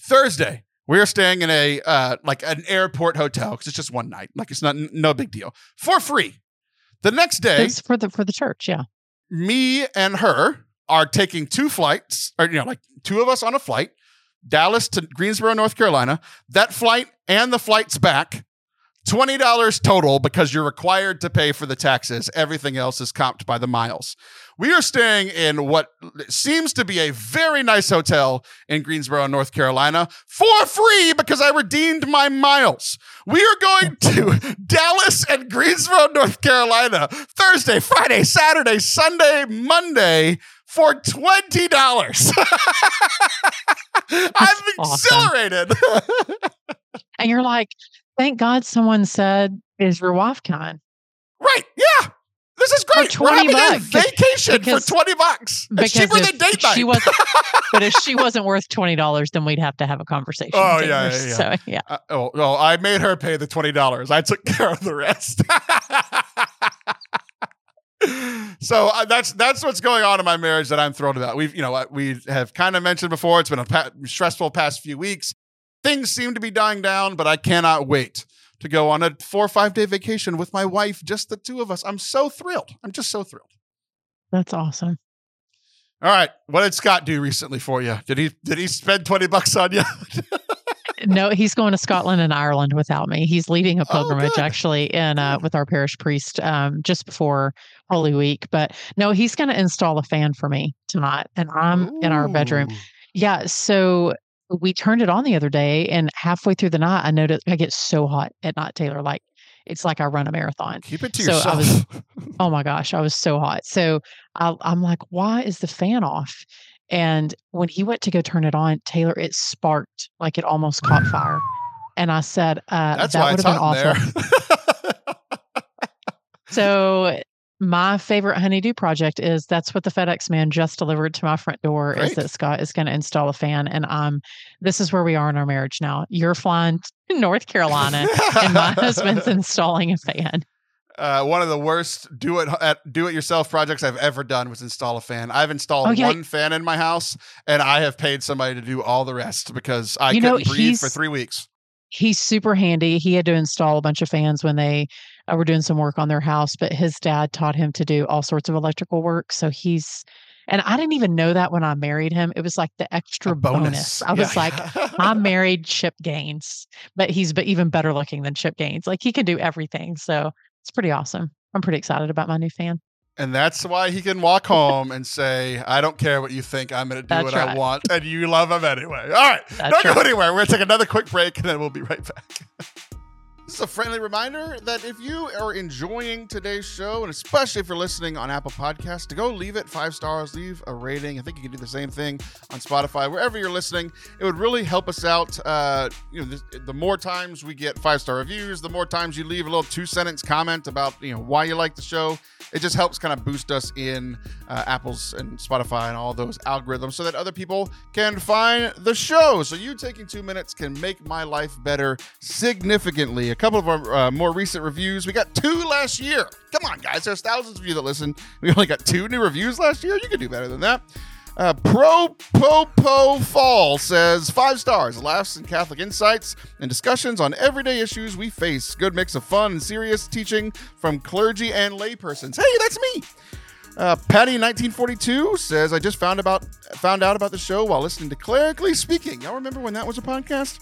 Thursday, we are staying in a uh, like an airport hotel because it's just one night. Like, it's not no big deal for free. The next day, It's for the for the church. Yeah. me and her are taking two flights, or you know, like two of us on a flight, Dallas to Greensboro, North Carolina. That flight and the flights back, twenty dollars total because you're required to pay for the taxes. Everything else is comped by the miles. We are staying in what seems to be a very nice hotel in Greensboro, North Carolina, for free because I redeemed my miles. We are going to Dallas and Greensboro, North Carolina, Thursday, Friday, Saturday, Sunday, Monday for $20. I'm awesome. exhilarated. And you're like, thank God someone said, is kind? right. Yeah. This is great. We're 20 having a vacation because- for 20 bucks. It's cheaper if than date night. she wasn't, but if she wasn't worth twenty dollars, then we'd have to have a conversation. Oh, yeah, yeah, yeah. So yeah, Uh, oh, well, I made her pay the twenty dollars. I took care of the rest. so uh, that's that's what's going on in my marriage that I'm thrilled about. We've you know uh, we have kind of mentioned before. It's been a pa- stressful past few weeks. Things seem to be dying down, but I cannot wait to go on a four or five day vacation with my wife, just the two of us. I'm so thrilled. I'm just so thrilled. that's awesome. All right, what did Scott do recently for you? Did he did he spend twenty bucks on you? No, he's going to Scotland and Ireland without me. He's leading a Oh, pilgrimage good. actually in uh, with our parish priest um, just before Holy Week. But no, he's going to install a fan for me tonight, and I'm in our bedroom. Yeah, so we turned it on the other day, and halfway through the night, I noticed I get so hot at night, Taylor. Like it's like I run a marathon. Keep it to So I yourself. was- Oh my gosh, I was so hot. So I, I'm like, why is the fan off? And when he went to go turn it on, Taylor, it sparked like it almost caught fire. And I said, uh, That's that would have been awful. So my favorite honeydew project is that's what the FedEx man just delivered to my front door Great. is that Scott is going to install a fan and um this is where we are in our marriage now. You're flying to North Carolina and my husband's installing a fan. Uh, one of the worst do it at do it yourself projects I've ever done was install a fan. I've installed Oh, yeah. one fan in my house, and I have paid somebody to do all the rest because I You couldn't breathe for three weeks. He's super handy. He had to install a bunch of fans when they uh, were doing some work on their house, but his dad taught him to do all sorts of electrical work. So he's and I didn't even know that when I married him. It was like the extra A bonus. I was Yeah. like, I married Chip Gaines, but he's be- even better looking than Chip Gaines. Like he can do everything. So it's pretty awesome. I'm pretty excited about my new fan. and that's why he can walk home and say, "I don't care what you think. I'm going to do That's what I want," and you love him anyway. All right, That's don't go anywhere. We're going to take another quick break, and then we'll be right back. This is a friendly reminder that if you are enjoying today's show, and especially if you're listening on Apple Podcasts, to go leave it five stars, leave a rating. I think you can do the same thing on Spotify, wherever you're listening. It would really help us out. Uh, you know, the, the more times we get five star reviews, the more times you leave a little two sentence comment about you know why you like the show. It just helps kind of boost us in uh, Apple's and Spotify and all those algorithms, so that other people can find the show. So you taking two minutes can make my life better significantly. A couple of our uh, more recent reviews. We got two last year. Come on, guys. There's thousands of you that listen. We only got two new reviews last year. You can do better than that. Uh, Pro Popo Fall says five stars, laughs and Catholic insights and discussions on everyday issues we face. Good mix of fun and serious teaching from clergy and laypersons. Hey, that's me. Uh, Patty 1942 says I just found about found out about the show while listening to Clerically Speaking. Y'all remember when that was a podcast?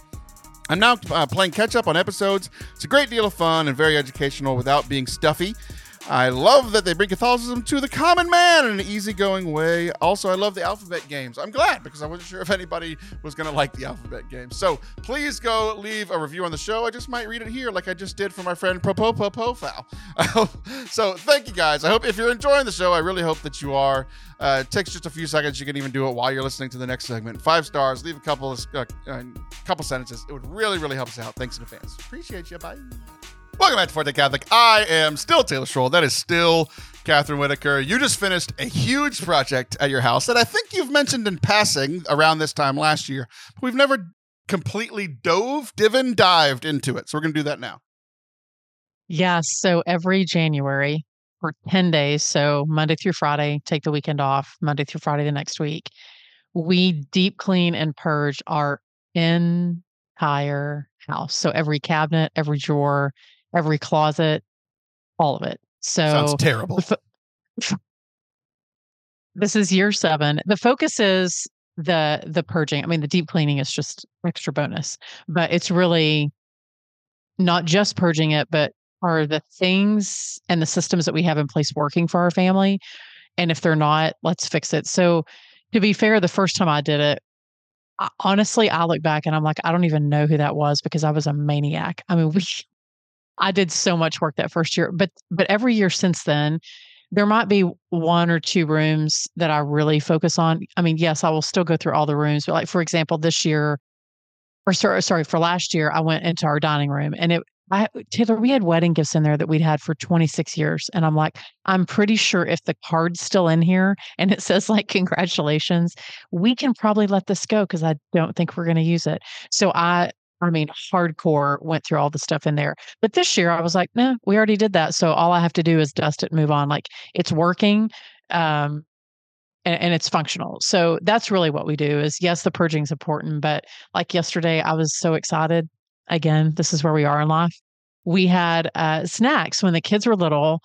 I'm now uh, playing catch up on episodes. It's a great deal of fun and very educational without being stuffy. I love that they bring Catholicism to the common man in an easygoing way. Also, I love the alphabet games. I'm glad because I wasn't sure if anybody was going to like the alphabet games. So please go leave a review on the show. I just might read it here, like I just did for my friend Propopo Pofal. so thank you guys. I hope if you're enjoying the show, I really hope that you are. Uh, it takes just a few seconds. You can even do it while you're listening to the next segment. Five stars. Leave a couple of uh, uh, couple sentences. It would really, really help us out. Thanks in advance. Appreciate you. Bye. Welcome back to Forte Catholic. I am still Taylor Schroll. That is still Kathryn Whitaker. You just finished a huge project at your house that I think you've mentioned in passing around this time last year. But we've never completely dove, divin, dived into it. So we're going to do that now. Yeah. So every January for 10 days, so Monday through Friday, take the weekend off, Monday through Friday the next week, we deep clean and purge our entire house. So every cabinet, every drawer, every closet, all of it. So Sounds terrible. fo- this is year seven. The focus is the the purging. I mean, the deep cleaning is just extra bonus, but it's really not just purging it, but are the things and the systems that we have in place working for our family? And if they're not, let's fix it. So, to be fair, the first time I did it, I, honestly, I look back and I'm like, I don't even know who that was because I was a maniac. I mean, we, I did so much work that first year, but but every year since then, there might be one or two rooms that I really focus on. I mean, yes, I will still go through all the rooms, but like for example, this year, or sorry, sorry, for last year, I went into our dining room and it. I, Taylor, we had wedding gifts in there that we'd had for 26 years. And I'm like, I'm pretty sure if the card's still in here and it says like, congratulations, we can probably let this go because I don't think we're going to use it. So I, I mean, hardcore went through all the stuff in there. But this year I was like, no, we already did that. So all I have to do is dust it and move on. Like it's working. Um, and, and it's functional. So that's really what we do is yes, the purging is important, but like yesterday, I was so excited. Again, this is where we are in life. We had uh, snacks when the kids were little.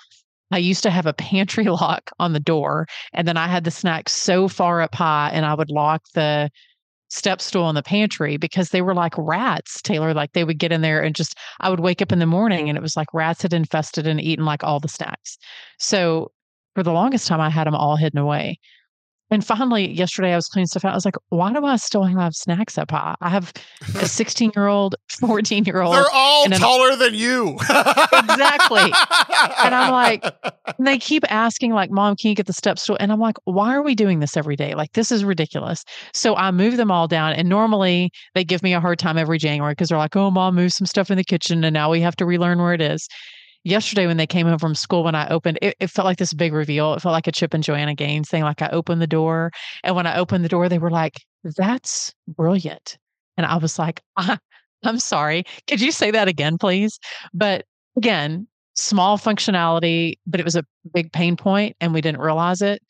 I used to have a pantry lock on the door, and then I had the snacks so far up high, and I would lock the step stool in the pantry because they were like rats, Taylor. Like they would get in there and just, I would wake up in the morning and it was like rats had infested and eaten like all the snacks. So for the longest time, I had them all hidden away. And finally, yesterday I was cleaning stuff out. I was like, why do I still have snacks up high? I have a 16 year old, 14 year old. They're all an- taller than you. Exactly. And I'm like, And they keep asking, like, Mom, can you get the step stool? And I'm like, why are we doing this every day? Like, this is ridiculous. So I move them all down. And normally they give me a hard time every January because they're like, oh, Mom, move some stuff in the kitchen. And now we have to relearn where it is. Yesterday when they came home from school, when I opened, it, it felt like this big reveal. It felt like a Chip and Joanna Gaines thing. Like I opened the door, and when I opened the door, they were like, "That's brilliant," and I was like, I, "I'm sorry, could you say that again, please?" But again, small functionality, but it was a big pain point, and we didn't realize it.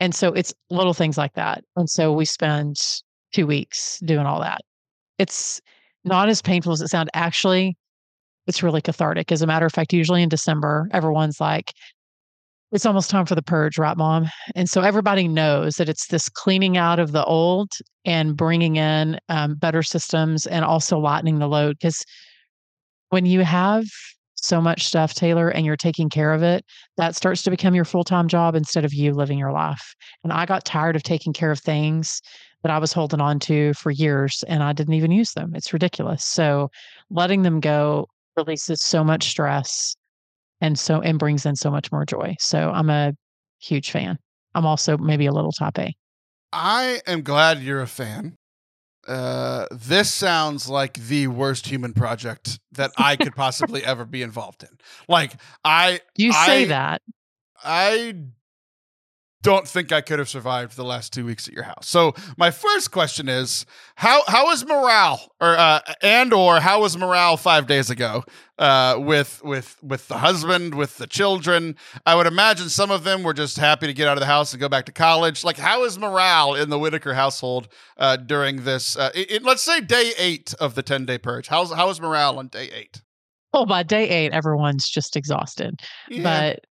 And so it's little things like that. And so we spend two weeks doing all that. It's not as painful as it sounds. Actually, it's really cathartic. As a matter of fact, usually in December, everyone's like, it's almost time for the purge, right, mom? And so everybody knows that it's this cleaning out of the old and bringing in um, better systems and also lightening the load. Because when you have so much stuff, Taylor, and you're taking care of it, that starts to become your full time job instead of you living your life. And I got tired of taking care of things that I was holding on to for years and I didn't even use them. It's ridiculous. So letting them go releases so much stress and so and brings in so much more joy. So I'm a huge fan. I'm also maybe a little top A. I am glad you're a fan. Uh, this sounds like the worst human project that I could possibly ever be involved in. Like I, you say I, that. I don't think I could have survived the last two weeks at your house. So my first question is how how is morale or uh, and or how was morale five days ago uh, with with with the husband with the children? I would imagine some of them were just happy to get out of the house and go back to college. Like how is morale in the Whitaker household uh, during this? Uh, it, let's say day eight of the ten day purge. How's how is morale on day eight? Well, by day eight, everyone's just exhausted. Yeah. But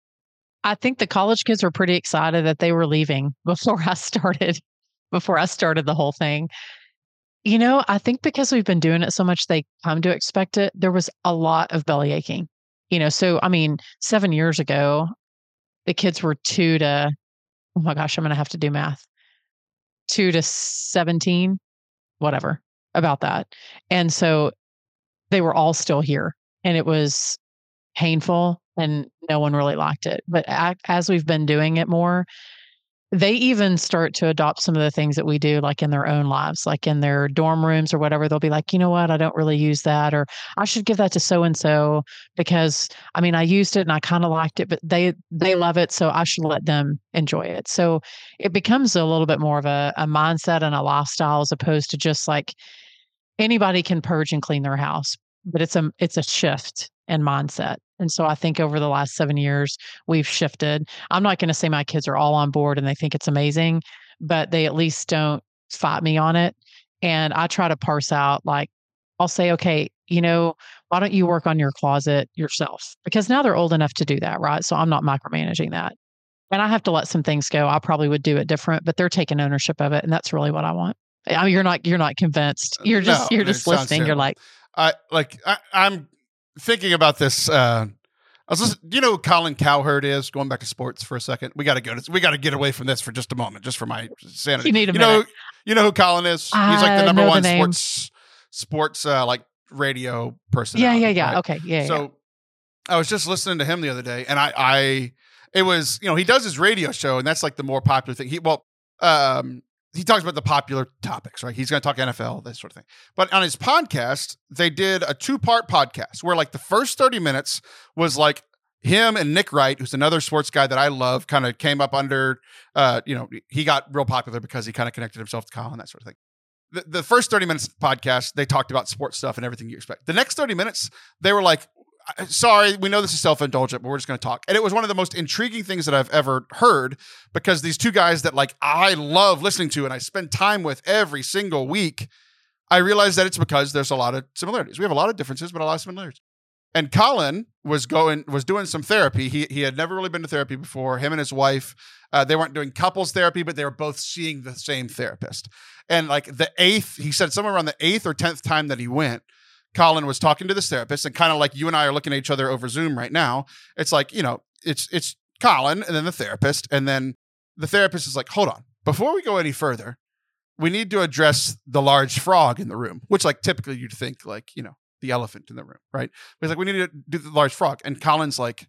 I think the college kids were pretty excited that they were leaving before I started before I started the whole thing. You know, I think because we've been doing it so much they come to expect it. There was a lot of belly aching. You know, so I mean, 7 years ago the kids were 2 to oh my gosh, I'm going to have to do math. 2 to 17, whatever, about that. And so they were all still here and it was painful and no one really liked it. But as we've been doing it more, they even start to adopt some of the things that we do, like in their own lives, like in their dorm rooms or whatever. They'll be like, you know what, I don't really use that, or I should give that to so and so because I mean I used it and I kind of liked it, but they they love it, so I should let them enjoy it. So it becomes a little bit more of a, a mindset and a lifestyle as opposed to just like anybody can purge and clean their house, but it's a it's a shift in mindset. And so I think over the last seven years, we've shifted. I'm not going to say my kids are all on board and they think it's amazing, but they at least don't fight me on it. And I try to parse out, like, I'll say, okay, you know, why don't you work on your closet yourself? Because now they're old enough to do that, right? So I'm not micromanaging that. And I have to let some things go. I probably would do it different, but they're taking ownership of it. And that's really what I want. I mean, you're not, you're not convinced. Uh, you're just, no, you're just listening. You're like, I like, I, I'm thinking about this. Uh, I was listening, you know who Colin Cowherd is? Going back to sports for a second. We got to go. To, we got to get away from this for just a moment, just for my sanity. You need a you minute. know, you know who Colin is? He's like the number one sports sports uh, like radio person. Yeah, yeah, yeah. Right? Okay, yeah. So yeah. I was just listening to him the other day, and I, I, it was you know he does his radio show, and that's like the more popular thing. He well, um, he talks about the popular topics, right? He's going to talk NFL, that sort of thing. But on his podcast, they did a two part podcast where, like, the first 30 minutes was like him and Nick Wright, who's another sports guy that I love, kind of came up under, uh, you know, he got real popular because he kind of connected himself to Colin, that sort of thing. The, the first 30 minutes podcast, they talked about sports stuff and everything you expect. The next 30 minutes, they were like, sorry, we know this is self indulgent, but we're just going to talk. And it was one of the most intriguing things that I've ever heard because these two guys that like I love listening to and I spend time with every single week, I realized that it's because there's a lot of similarities. We have a lot of differences, but a lot of similarities. And Colin was going was doing some therapy. He he had never really been to therapy before. Him and his wife, uh, they weren't doing couples therapy, but they were both seeing the same therapist. And like the eighth, he said somewhere around the eighth or tenth time that he went, Colin was talking to this therapist, and kind of like you and I are looking at each other over Zoom right now. It's like you know, it's it's Colin and then the therapist, and then the therapist is like, "Hold on, before we go any further, we need to address the large frog in the room." Which, like, typically you'd think like you know the elephant in the room, right? But he's like, "We need to do the large frog," and Colin's like,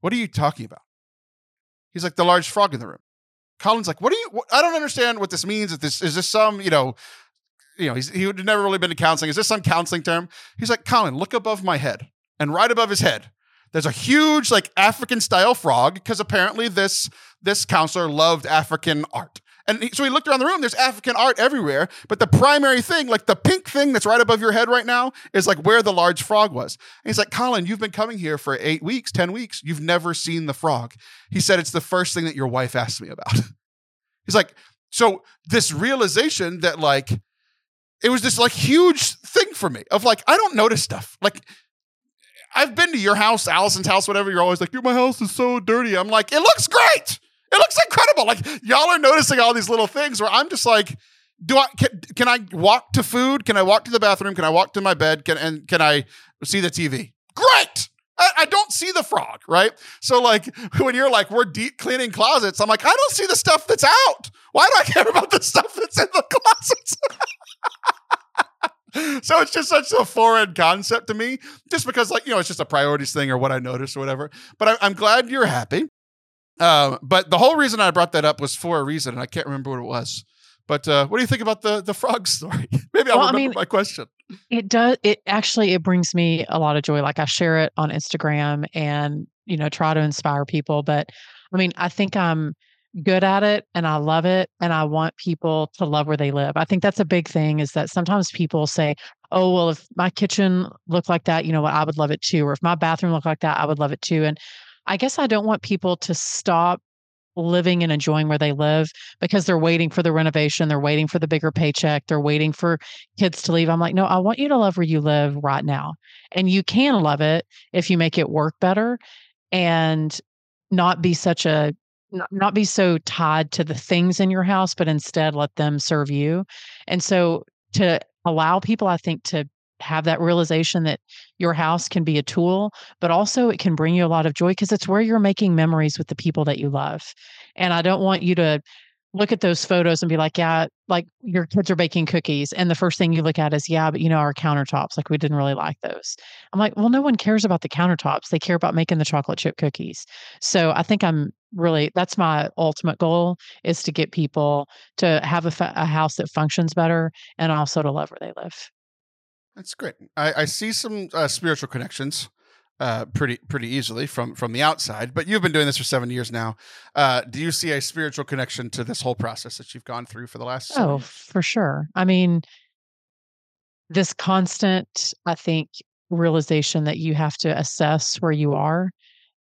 "What are you talking about?" He's like, "The large frog in the room." Colin's like, "What are you? What, I don't understand what this means. If this is this some you know you know, he would never really been to counseling. Is this some counseling term? He's like, Colin, look above my head. And right above his head, There's a huge like African style frog because apparently this this counselor loved African art. And he, so he looked around the room. There's African art everywhere, but the primary thing, like the pink thing that's right above your head right now, is like where the large frog was. And he's like, Colin, you've been coming here for eight weeks, ten weeks. You've never seen the frog. He said it's the first thing that your wife asked me about. he's like, so this realization that like it was this like huge thing for me of like I don't notice stuff like. I've been to your house, Allison's house, whatever. You're always like, "Dude, my house is so dirty." I'm like, "It looks great. It looks incredible." Like y'all are noticing all these little things where I'm just like, "Do I can, can I walk to food? Can I walk to the bathroom? Can I walk to my bed? Can and can I see the TV? Great. I, I don't see the frog, right? So like when you're like, we're deep cleaning closets, I'm like, I don't see the stuff that's out. Why do I care about the stuff that's in the closets? so it's just such a foreign concept to me, just because like you know it's just a priorities thing or what I noticed or whatever. But I, am glad you're happy. Um, but the whole reason I brought that up was for a reason, and I can't remember what it was. But uh, what do you think about the the frog story? Maybe I'll well, remember I mean, my question. It does. It actually it brings me a lot of joy. Like I share it on Instagram and you know try to inspire people. But I mean, I think I'm good at it and I love it and I want people to love where they live. I think that's a big thing is that sometimes people say, "Oh, well if my kitchen looked like that, you know what, I would love it too." Or if my bathroom looked like that, I would love it too. And I guess I don't want people to stop living and enjoying where they live because they're waiting for the renovation, they're waiting for the bigger paycheck, they're waiting for kids to leave. I'm like, "No, I want you to love where you live right now." And you can love it if you make it work better and not be such a not, not be so tied to the things in your house, but instead let them serve you. And so to allow people, I think, to have that realization that your house can be a tool, but also it can bring you a lot of joy because it's where you're making memories with the people that you love. And I don't want you to look at those photos and be like, yeah, like your kids are baking cookies. And the first thing you look at is, yeah, but you know, our countertops, like we didn't really like those. I'm like, well, no one cares about the countertops. They care about making the chocolate chip cookies. So I think I'm really, that's my ultimate goal is to get people to have a, a house that functions better and also to love where they live. That's great. I, I see some uh, spiritual connections uh, pretty pretty easily from from the outside. But you've been doing this for seven years now. Uh, do you see a spiritual connection to this whole process that you've gone through for the last? Oh, for sure. I mean, this constant, I think, realization that you have to assess where you are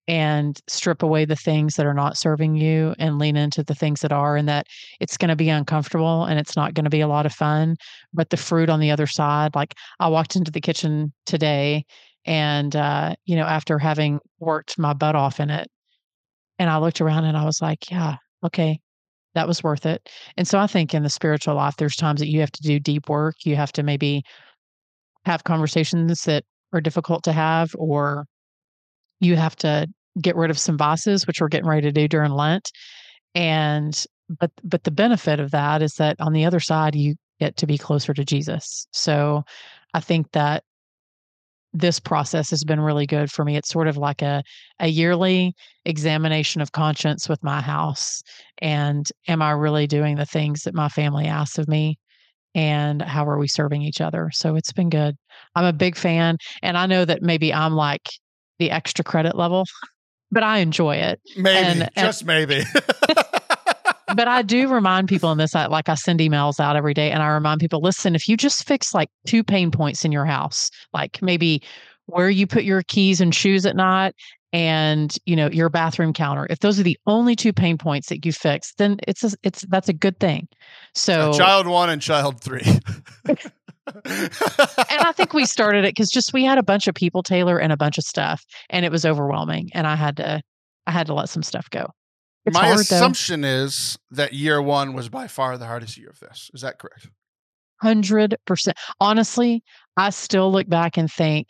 and strip away the things that are not serving you and lean into the things that are and that it's going to be uncomfortable and it's not going to be a lot of fun but the fruit on the other side like i walked into the kitchen today and, uh, you know, after having worked my butt off in it, and I looked around and I was like, yeah, okay, that was worth it. And so I think in the spiritual life, there's times that you have to do deep work. You have to maybe have conversations that are difficult to have, or you have to get rid of some vices, which we're getting ready to do during Lent. And but but the benefit of that is that on the other side you get to be closer to Jesus. So I think that this process has been really good for me. It's sort of like a a yearly examination of conscience with my house and am I really doing the things that my family asks of me and how are we serving each other? So it's been good. I'm a big fan and I know that maybe I'm like the extra credit level, but I enjoy it. Maybe, and, just and, maybe. but I do remind people in this, I, like I send emails out every day and I remind people listen, if you just fix like two pain points in your house, like maybe where you put your keys and shoes at night and you know your bathroom counter if those are the only two pain points that you fix then it's a, it's that's a good thing so child one and child three and i think we started it because just we had a bunch of people taylor and a bunch of stuff and it was overwhelming and i had to i had to let some stuff go it's My hard, assumption though. is that year one was by far the hardest year of this. Is that correct? Hundred percent. Honestly, I still look back and think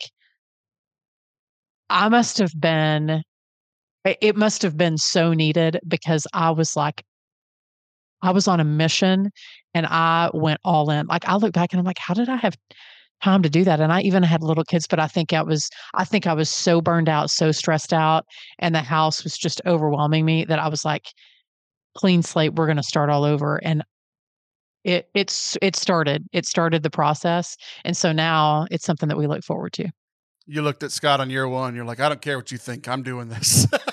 I must have been. It must have been so needed because I was like, I was on a mission and I went all in. Like I look back and I'm like, how did I have time to do that. And I even had little kids, but I think I was I think I was so burned out, so stressed out, and the house was just overwhelming me that I was like, clean slate, we're gonna start all over. And it it's it started. It started the process. And so now it's something that we look forward to. You looked at Scott on year one. You're like, I don't care what you think. I'm doing this.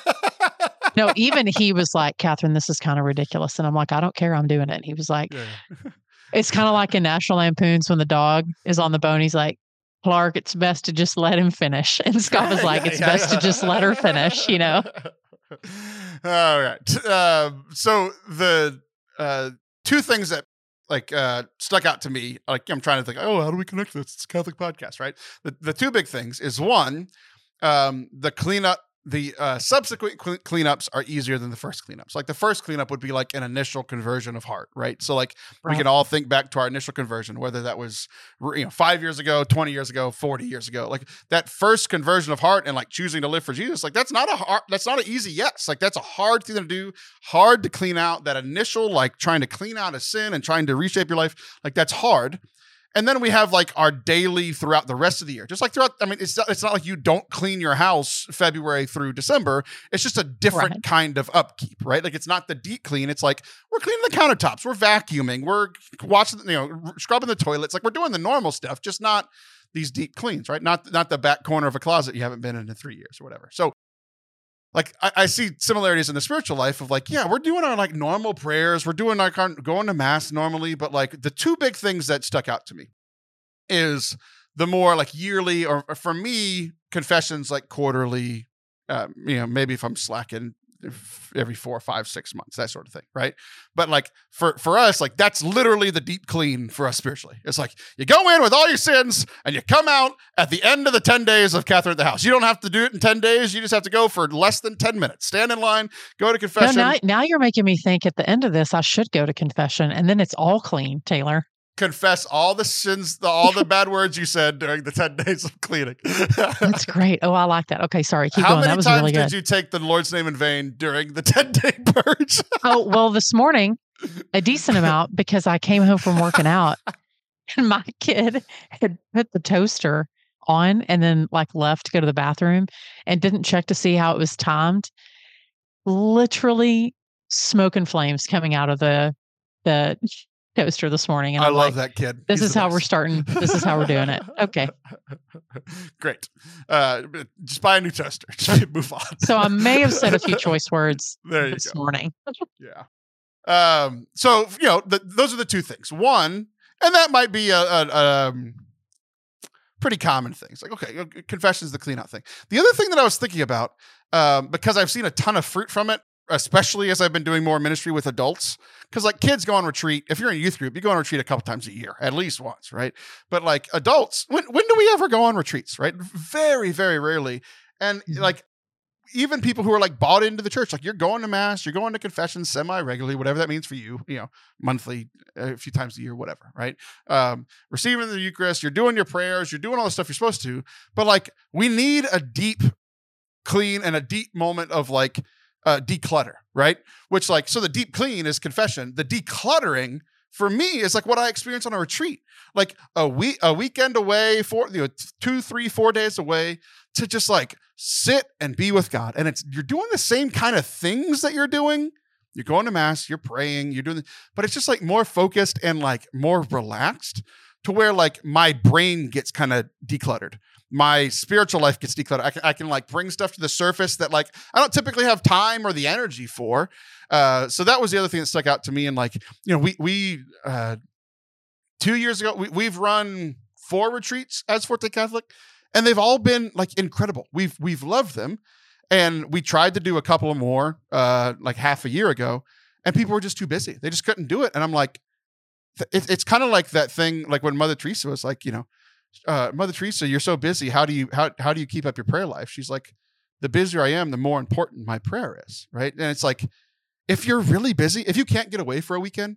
no, even he was like, Kathryn, this is kind of ridiculous. And I'm like, I don't care. I'm doing it. And he was like, yeah. it's kind of like in National Lampoons when the dog is on the bone. He's like, Clark, it's best to just let him finish. And Scott was like, Yeah, it's yeah, best to just let her finish, you know? All right. Um, so the uh, two things that like uh, stuck out to me, like I'm trying to think, oh, how do we connect this? It's a Catholic podcast, right? The the two big things is one, um, the cleanup. The uh, subsequent cle- cleanups are easier than the first cleanups. Like the first cleanup would be like an initial conversion of heart, right? So like we can all think back to our initial conversion, whether that was you know five years ago, twenty years ago, forty years ago. Like that first conversion of heart and like choosing to live for Jesus, like that's not a hard, that's not an easy yes. Like that's a hard thing to do, hard to clean out. That initial like trying to clean out a sin and trying to reshape your life, like that's hard. And then we have like our daily throughout the rest of the year. Just like throughout, I mean, it's not, it's not like you don't clean your house February through December. It's just a different Right. kind of upkeep, right? Like it's not the deep clean. It's like we're cleaning the countertops, we're vacuuming, we're watching, you know, scrubbing the toilets. Like we're doing the normal stuff, just not these deep cleans, right? Not not the back corner of a closet you haven't been in in three years or whatever. So like I, I see similarities in the spiritual life of like, yeah, we're doing our like normal prayers, we're doing our going to mass normally, but like the two big things that stuck out to me is the more like yearly or, or for me confessions like quarterly, um, you know, maybe if I'm slacking every four, five, six months, that sort of thing, right? But like for for us, like that's literally the deep clean for us spiritually. It's like you go in with all your sins and you come out at the end of the 10 days of Kathryn at the house. You don't have to do it in 10 days. You just have to go for less than 10 minutes. Stand in line, go to confession, now, now you're making me think at the end of this, I should go to confession and then it's all clean, Taylor. Confess all the sins, the, all the bad words you said during the 10 days of cleaning. That's great. Oh, I like that. Okay, sorry. Keep How going. many That was times really did you take the Lord's name in vain during the 10 day purge? oh, well, this morning, a decent amount because I came home from working out and my kid had put the toaster on and then like left to go to the bathroom and didn't check to see how it was timed. Literally smoke and flames coming out of the the toaster this morning. And I I'm love like, that kid. this He's is how we're starting. This is how we're doing it. Okay. Great. Uh, just buy a new toaster. Just move on. So I may have said a few choice words There you this go. morning. Yeah. Um, so you know, the, those are the two things. One, and that might be a, a um, pretty common things. Like, okay, uh, confession is the clean out thing. The other thing that I was thinking about, um, because I've seen a ton of fruit from it, especially as I've been doing more ministry with adults. Because like kids go on retreat. If you're in a youth group, you go on retreat a couple times a year, at least once, right? But like adults, when when do we ever go on retreats? Right? Very, very rarely. And Mhm. like even people who are like bought into the church, like you're going to mass, you're going to confession semi regularly, whatever that means for you, you know, monthly, a few times a year, whatever, right? Um, receiving the Eucharist, you're doing your prayers, you're doing all the stuff you're supposed to, but like we need a deep clean and a deep moment of like uh, declutter, right? Which like so the deep clean is confession. The decluttering for me is like what I experience on a retreat, like a week a weekend away, four you know two three four days away to just like sit and be with God, and it's you're doing the same kind of things that you're doing. You're going to mass, you're praying, you're doing, but it's just like more focused and like more relaxed to where like my brain gets kind of decluttered my spiritual life gets decluttered. I can, I can like bring stuff to the surface that like I don't typically have time or the energy for. Uh, so that was the other thing that stuck out to me. And like, you know, we, we, uh, two years ago, we, we've run four retreats as Forte Catholic and they've all been like incredible. We've, we've loved them. And we tried to do a couple more, uh, like half a year ago and people were just too busy. They just couldn't do it. And I'm like, it, it's kind of like that thing, like when Mother Teresa was like, you know, uh, Mother Teresa, you're so busy. How do you how how do you keep up your prayer life? She's like, the busier I am, the more important my prayer is, right? And it's like, if you're really busy, if you can't get away for a weekend,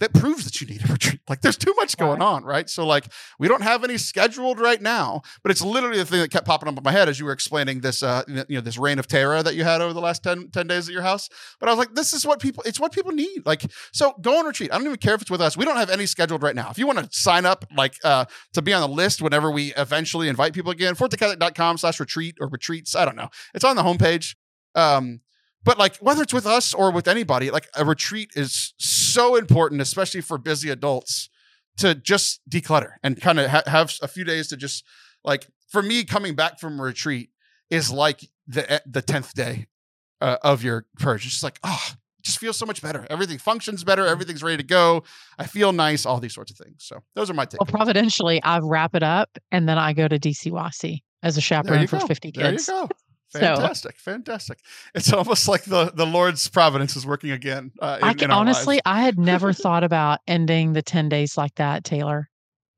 that proves that you need a retreat. Like there's too much going on, right? So like we don't have any scheduled right now, but it's literally the thing that kept popping up in my head as you were explaining this, uh, you know, this reign of terror that you had over the last 10, 10 days at your house. But I was like, this is what people, it's what people need. Like, so go on retreat. I don't even care if it's with us. We don't have any scheduled right now. If you want to sign up, like, uh, to be on the list whenever we eventually invite people again, fortecatholic.com slash retreat or retreats. I don't know. It's on the homepage. Um, but like whether it's with us or with anybody, like a retreat is so important, especially for busy adults, to just declutter and kind of ha- have a few days to just like for me, coming back from a retreat is like the the tenth day uh, of your purge. It's just like oh, just feels so much better. Everything functions better. Everything's ready to go. I feel nice. All these sorts of things. So those are my takes. Well, providentially, I wrap it up and then I go to DCYC as a chaperone for go. 50 There you kids. Go. So- Fantastic, fantastic. It's almost like the the Lord's providence is working again. Uh, in, I can, honestly, lives. I had never thought about ending the 10 days like that, Taylor.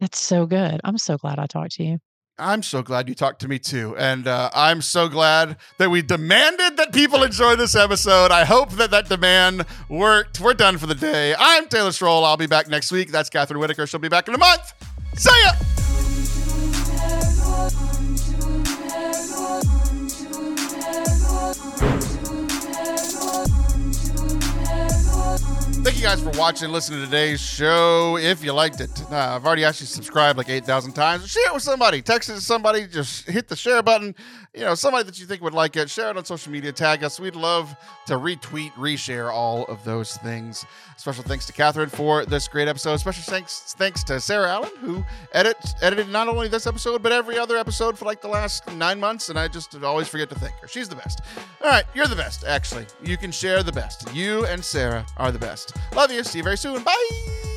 That's so good. I'm so glad I talked to you. I'm so glad you talked to me too, and uh, I'm so glad that we demanded that people enjoy this episode. I hope that that demand worked. We're done for the day. I'm Taylor Schroll. I'll be back next week. That's Kathryn Whitaker. She'll be back in a month. See ya. Thank you guys for watching listening to today's show. If you liked it, uh, I've already asked you to subscribe like 8,000 times. Share it with somebody. Text it to somebody. Just hit the share button. You know, somebody that you think would like it. Share it on social media. Tag us. We'd love to retweet, reshare all of those things. Special thanks to Kathryn for this great episode. Special thanks thanks to Sarah Allen, who edit, edited not only this episode, but every other episode for like the last nine months. And I just always forget to thank her. She's the best. All right, you're the best, actually. You can share the best. You and Sarah are the best. Love you. See you very soon. Bye.